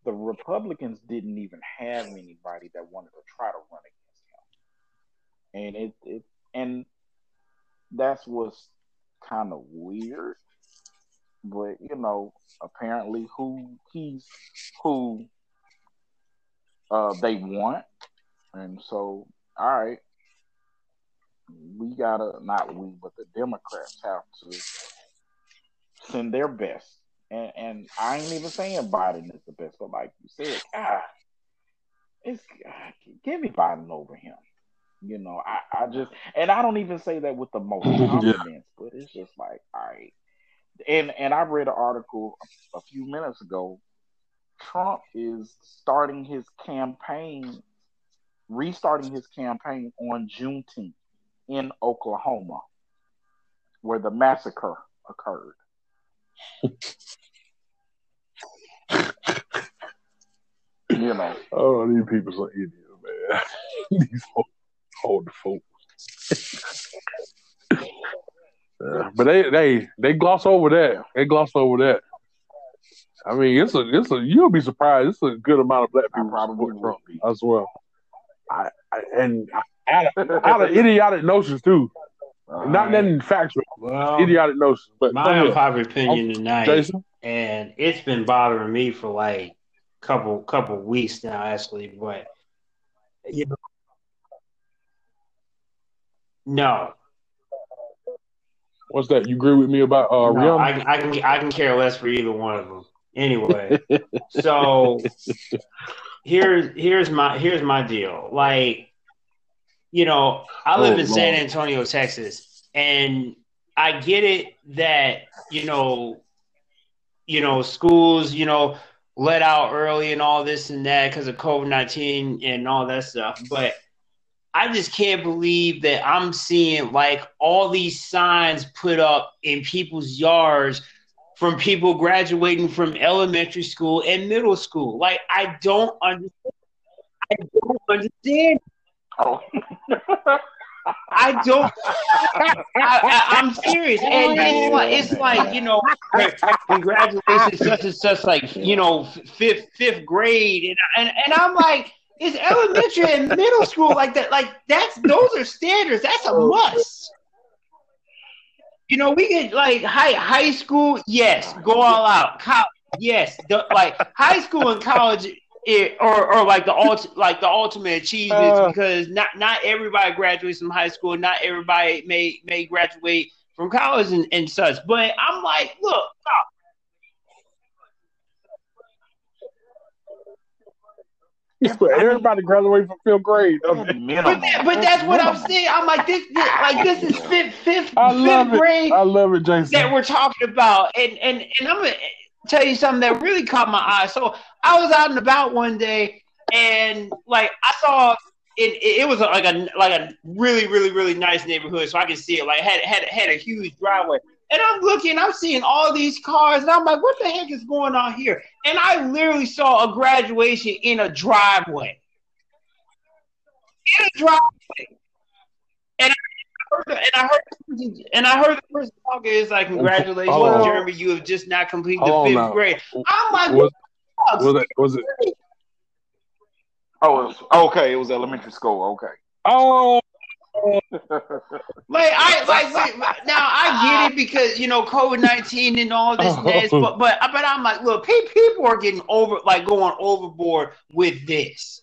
The Republicans didn't even have anybody that wanted to try to run against him, and it, it and that's what's kind of weird. But you know, apparently, who he's who uh, they want, and so all right, we gotta not we, but the Democrats have to send their best. And and I ain't even saying Biden is the best, but like you said, God, it's God, give me Biden over him. You know, I, I just and I don't even say that with the most confidence, yeah. but it's just like, all right. And and I read an article a few minutes ago. Trump is starting his campaign, restarting his campaign on Juneteenth in Oklahoma where the massacre occurred. you know. Oh, these people are idiots, man. these old folks. Yeah, but they they they gloss over that. They gloss over that. I mean, it's a it's a you'll be surprised. It's a good amount of black people probably Trump as well. I, I and out of, out of idiotic notions too. All Not right. nothing factual. Well, idiotic notions. But my unpopular opinion oh, tonight, Jason? and it's been bothering me for like couple couple weeks now, actually. But you know, no. What's that? You agree with me about uh, no, I, I can I can care less for either one of them. Anyway, so here's here's my here's my deal. Like you know, I live oh, in San Antonio, Texas, and I get it that you know, you know, schools, you know, let out early and all this and that because of COVID nineteen and all that stuff, but. I just can't believe that I'm seeing like all these signs put up in people's yards from people graduating from elementary school and middle school. Like I don't understand. I don't understand. Oh. I don't. I, am serious, and it's like, it's like you know, congratulations, such and such, like you know, fifth fifth grade, and and, and I'm like, it's elementary and middle school like that. Like that's those are standards. That's a must. You know, we get like high high school, yes, go all out. Co- yes, the, like high school and college it, or or like the ult, like the ultimate achievements Uh. because not not everybody graduates from high school, not everybody may may graduate from college and, and such. But I'm like, look, Everybody graduated from fifth grade. At but that, but at that's what I'm saying. I'm like this, this like this is fifth fifth I love fifth it. grade I love it, that we're talking about, and and and I'm gonna tell you something that really caught my eye. So I was out and about one day, and like I saw it. It, it was like a like a really really really nice neighborhood, so I could see it. Like had had had a huge driveway, and I'm looking, I'm seeing all these cars, and I'm like, what the heck is going on here? And I literally saw a graduation in a driveway. In a driveway. And I heard, and I heard, and I heard the person talking. It's like, congratulations, Hold on. Jeremy, you have just not completed the on fifth now. grade. I'm like, Was, what the was it? Was it? Oh, it was, okay. It was elementary school. Okay. Oh, Like I like wait, now I get it because you know COVID nineteen and all this this, but but but I'm like, look, people are getting over like going overboard with this.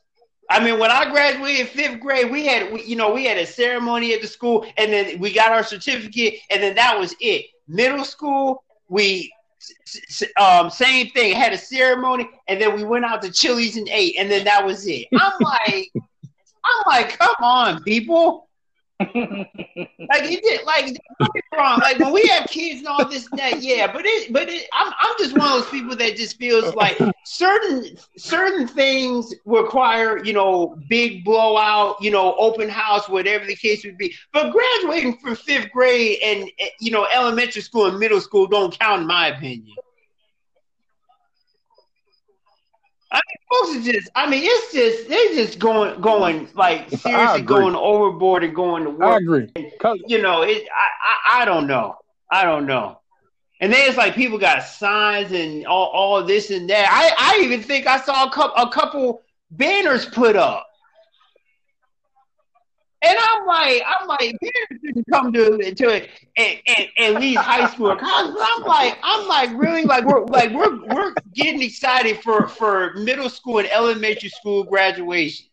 I mean, when I graduated fifth grade, we had we, you know we had a ceremony at the school, and then we got our certificate, and then that was it. Middle school, we um same thing, had a ceremony, and then we went out to Chili's and ate, and then that was it. I'm like, I'm like, come on, people. Like it did, like don't get wrong. Like when we have kids and all this and that, yeah. But it, but it, I'm, I'm just one of those people that just feels like certain, certain things require, you know, big blowout, you know, open house, whatever the case would be. But graduating from fifth grade and eh, you know, elementary school and middle school don't count, in my opinion. I mean, folks are just. I mean, it's just they're just going, going like seriously going overboard and going to I work agree. 'Cause- you know, it. I, I, I don't know. I don't know. And then it's like people got signs and all, all this and that. I, I even think I saw a couple, a couple banners put up. And I'm like, I'm like, banners didn't come to to at, at, least high school or college. But I'm like, I'm like, really, like we're like we're we're getting excited for for middle school and elementary school graduation.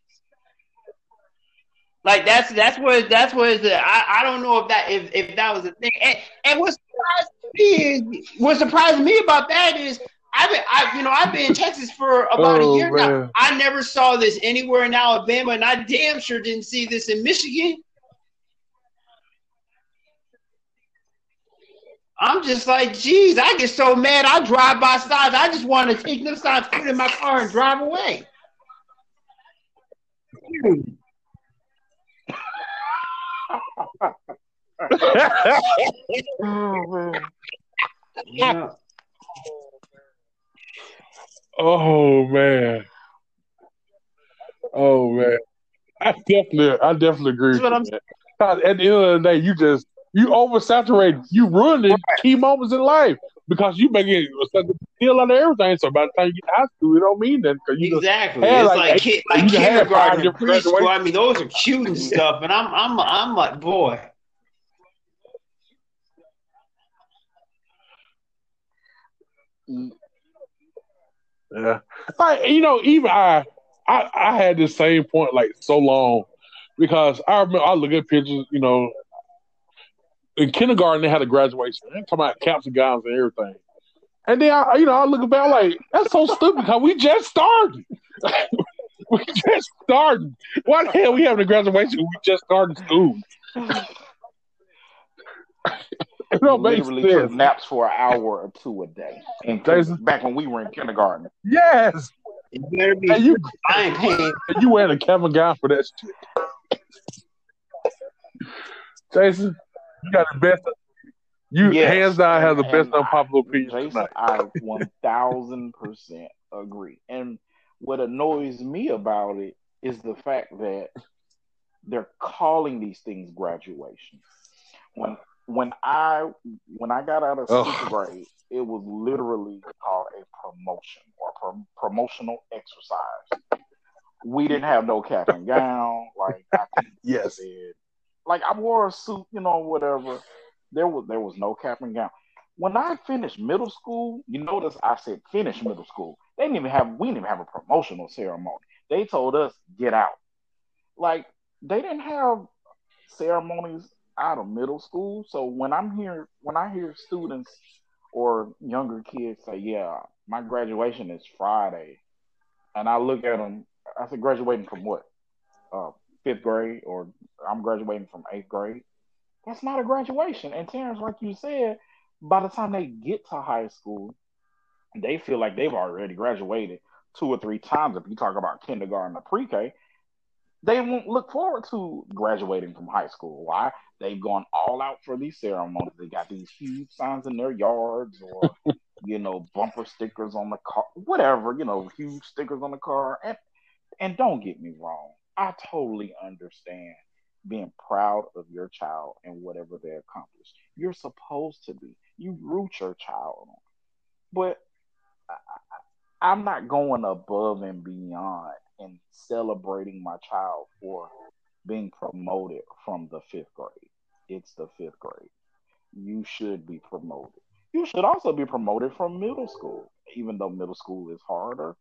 Like that's that's what that's what is I, I don't know if that if, if that was a thing. And, and what surprised me is what surprised me about that is I've been I you know I've been in Texas for about Oh, a year now. I never saw this anywhere in Alabama, and I damn sure didn't see this in Michigan. I'm just like, geez, I get so mad. I drive by signs. I just want to take them signs, put it in my car, and drive away. Oh, man. Yeah. Oh man. Oh man. I definitely, I definitely agree. That's what with you, man. 'Cause At the end of the day, you just you oversaturate. You ruining key moments in life because you make it such a deal out of everything. So by the time you get to high school, it don't mean that because you just Exactly. it's like like, eight- kid, like kindergarten and preschool. I mean, those are cute and stuff, and I'm I'm I'm like, boy. Mm. Yeah, like you know, even I, I, I had this same point like so long because I remember I look at pictures, you know, in kindergarten they had a graduation. I'm talking about caps and gowns and everything, and then I, you know, I look back like that's so stupid because we just started. we just started. Why the hell we having a graduation? when We just started school. it don't make literally took naps for an hour or two a day. And Jason? back when we were in kindergarten. Yes, It better be. and you I ain't paying. You wearing a cap and gown for that shit. Jason, you got the best. You Yes. hands down have the best and unpopular I- opinion Jason, tonight. I one thousand percent agree. And what annoys me about it is the fact that they're calling these things graduation. When when I when I got out of sixth grade, it was literally called a promotion or pro- promotional exercise. We didn't have no cap and gown. Like I Yes. said, like I wore a suit, you know, whatever. There was there was no cap and gown. When I finished middle school, you notice I said finish middle school. They didn't even have we didn't even have a promotional ceremony. They told us get out. Like they didn't have ceremonies out of middle school. So when I'm here, when I hear students or younger kids say, "Yeah, my graduation is Friday," and I look at them, I said, "Graduating from what? Uh, fifth grade, or I'm graduating from eighth grade." That's not a graduation. And Terrence, like you said, by the time they get to high school, they feel like they've already graduated two or three times. If you talk about kindergarten or pre-K, they won't look forward to graduating from high school. Why? They've gone all out for these ceremonies. They got these huge signs in their yards or, you know, bumper stickers on the car, whatever, you know, huge stickers on the car. And, and don't get me wrong, I totally understand being proud of your child and whatever they accomplished. You're supposed to be. You root your child on. But I, I'm not going above and beyond and celebrating my child for being promoted from the fifth grade. It's the fifth grade. You should be promoted. You should also be promoted from middle school, even though middle school is harder.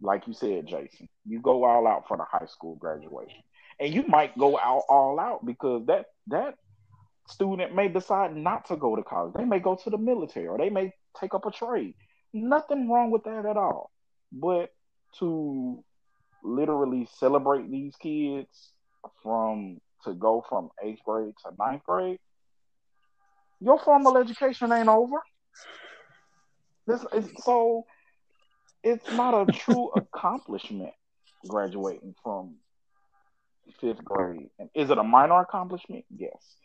Like you said, Jason, you go all out for the high school graduation. And you might go out all out because that that student may decide not to go to college. They may go to the military or they may take up a trade. Nothing wrong with that at all. But to literally celebrate these kids from to go from eighth grade to ninth grade, your formal education ain't over. This is so it's not a true accomplishment graduating from fifth grade. And is it a minor accomplishment? Yes.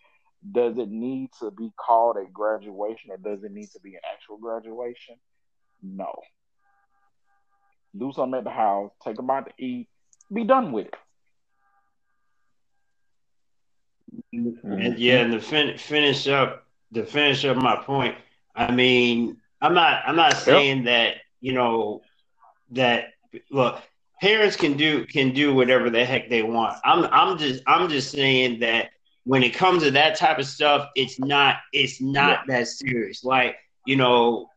Does it need to be called a graduation or does it need to be an actual graduation? No. Do something at the house, take them out to eat, be done with it. And mm-hmm. yeah, and to fin- finish up, to finish up my point, I mean, I'm not, I'm not saying yep. that you know that look, parents can do can do whatever the heck they want. I'm, I'm just, I'm just saying that when it comes to that type of stuff, it's not, it's not yeah. that serious. Like you know,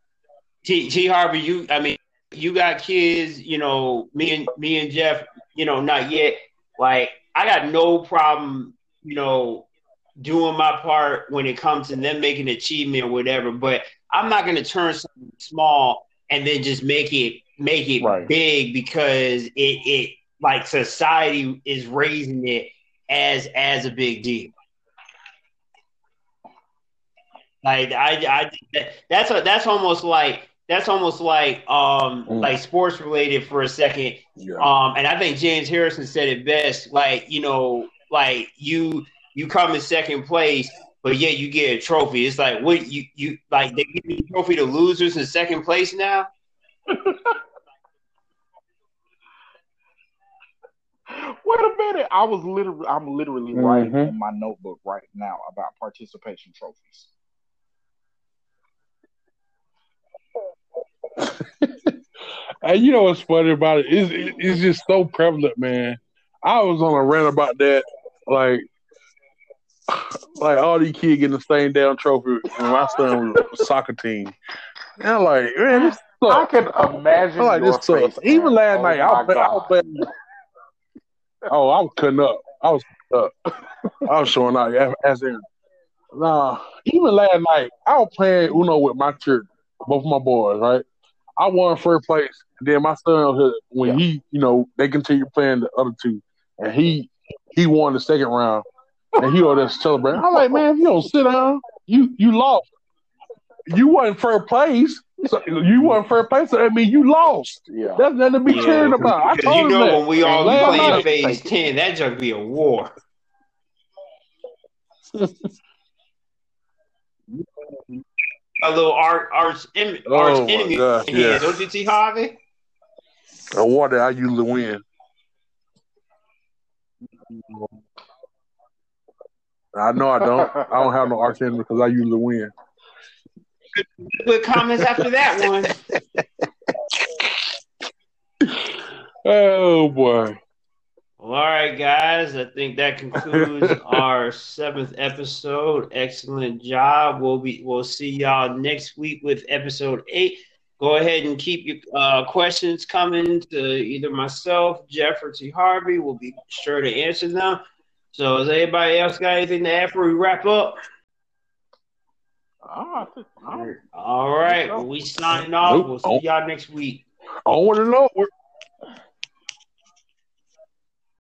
T, T Harvey, you, I mean, you got kids, you know, me and me and Jeff, you know, not yet. Like I got no problem you know, doing my part when it comes to them making achievement or whatever. But I'm not going to turn something small and then just make it make it right. big because it it like society is raising it as as a big deal. Like I, I that's a, that's almost like that's almost like um mm. like sports related for a second. Yeah. Um, and I think James Harrison said it best. Like you know, like you you come in second place, but yeah, you get a trophy. It's like what you you like they give the trophy to losers in second place now. Wait a minute. I was literally I'm literally mm-hmm. writing in my notebook right now about participation trophies. and you know what's funny about it? It's, it's just so prevalent, man. I was on a rant about that, like, like all these kids getting the same damn trophy, and my son was soccer team. And I'm like, man, this sucks. I can imagine. I'm like, this sucks. Even last oh night, I was, I was playing. Oh, I was cutting up. I was up. I was showing out as in. Nah, even last night, I was playing Uno with my church, both my boys, right? I won first place. And then my son, when yeah. he, you know, they continue playing the other two and he he won the second round, and he over there celebrating. I'm like, man, if you don't sit down, you you lost. You wasn't first place. So you weren't first place, so that means you lost. Yeah. That's nothing to be yeah. cheering about. I told you know that. when we all play in phase ten, that just be a war. a little arch arch, arch oh enemy. Gosh, yeah. Don't you see Harvey? A war that I usually win. I know I don't. I don't have no arch enemy because I usually win. Good comments after that one. oh boy. Well, all right, guys. I think that concludes our seventh episode. Excellent job. We'll be we'll see y'all next week with episode eight. Go ahead and keep your uh, questions coming to either myself, Jeff, or T. Harvey. We'll be sure to answer them. So, has anybody else got anything to add before we wrap up? Oh, All right, well, we signing off. We'll see y'all next week. I want to know.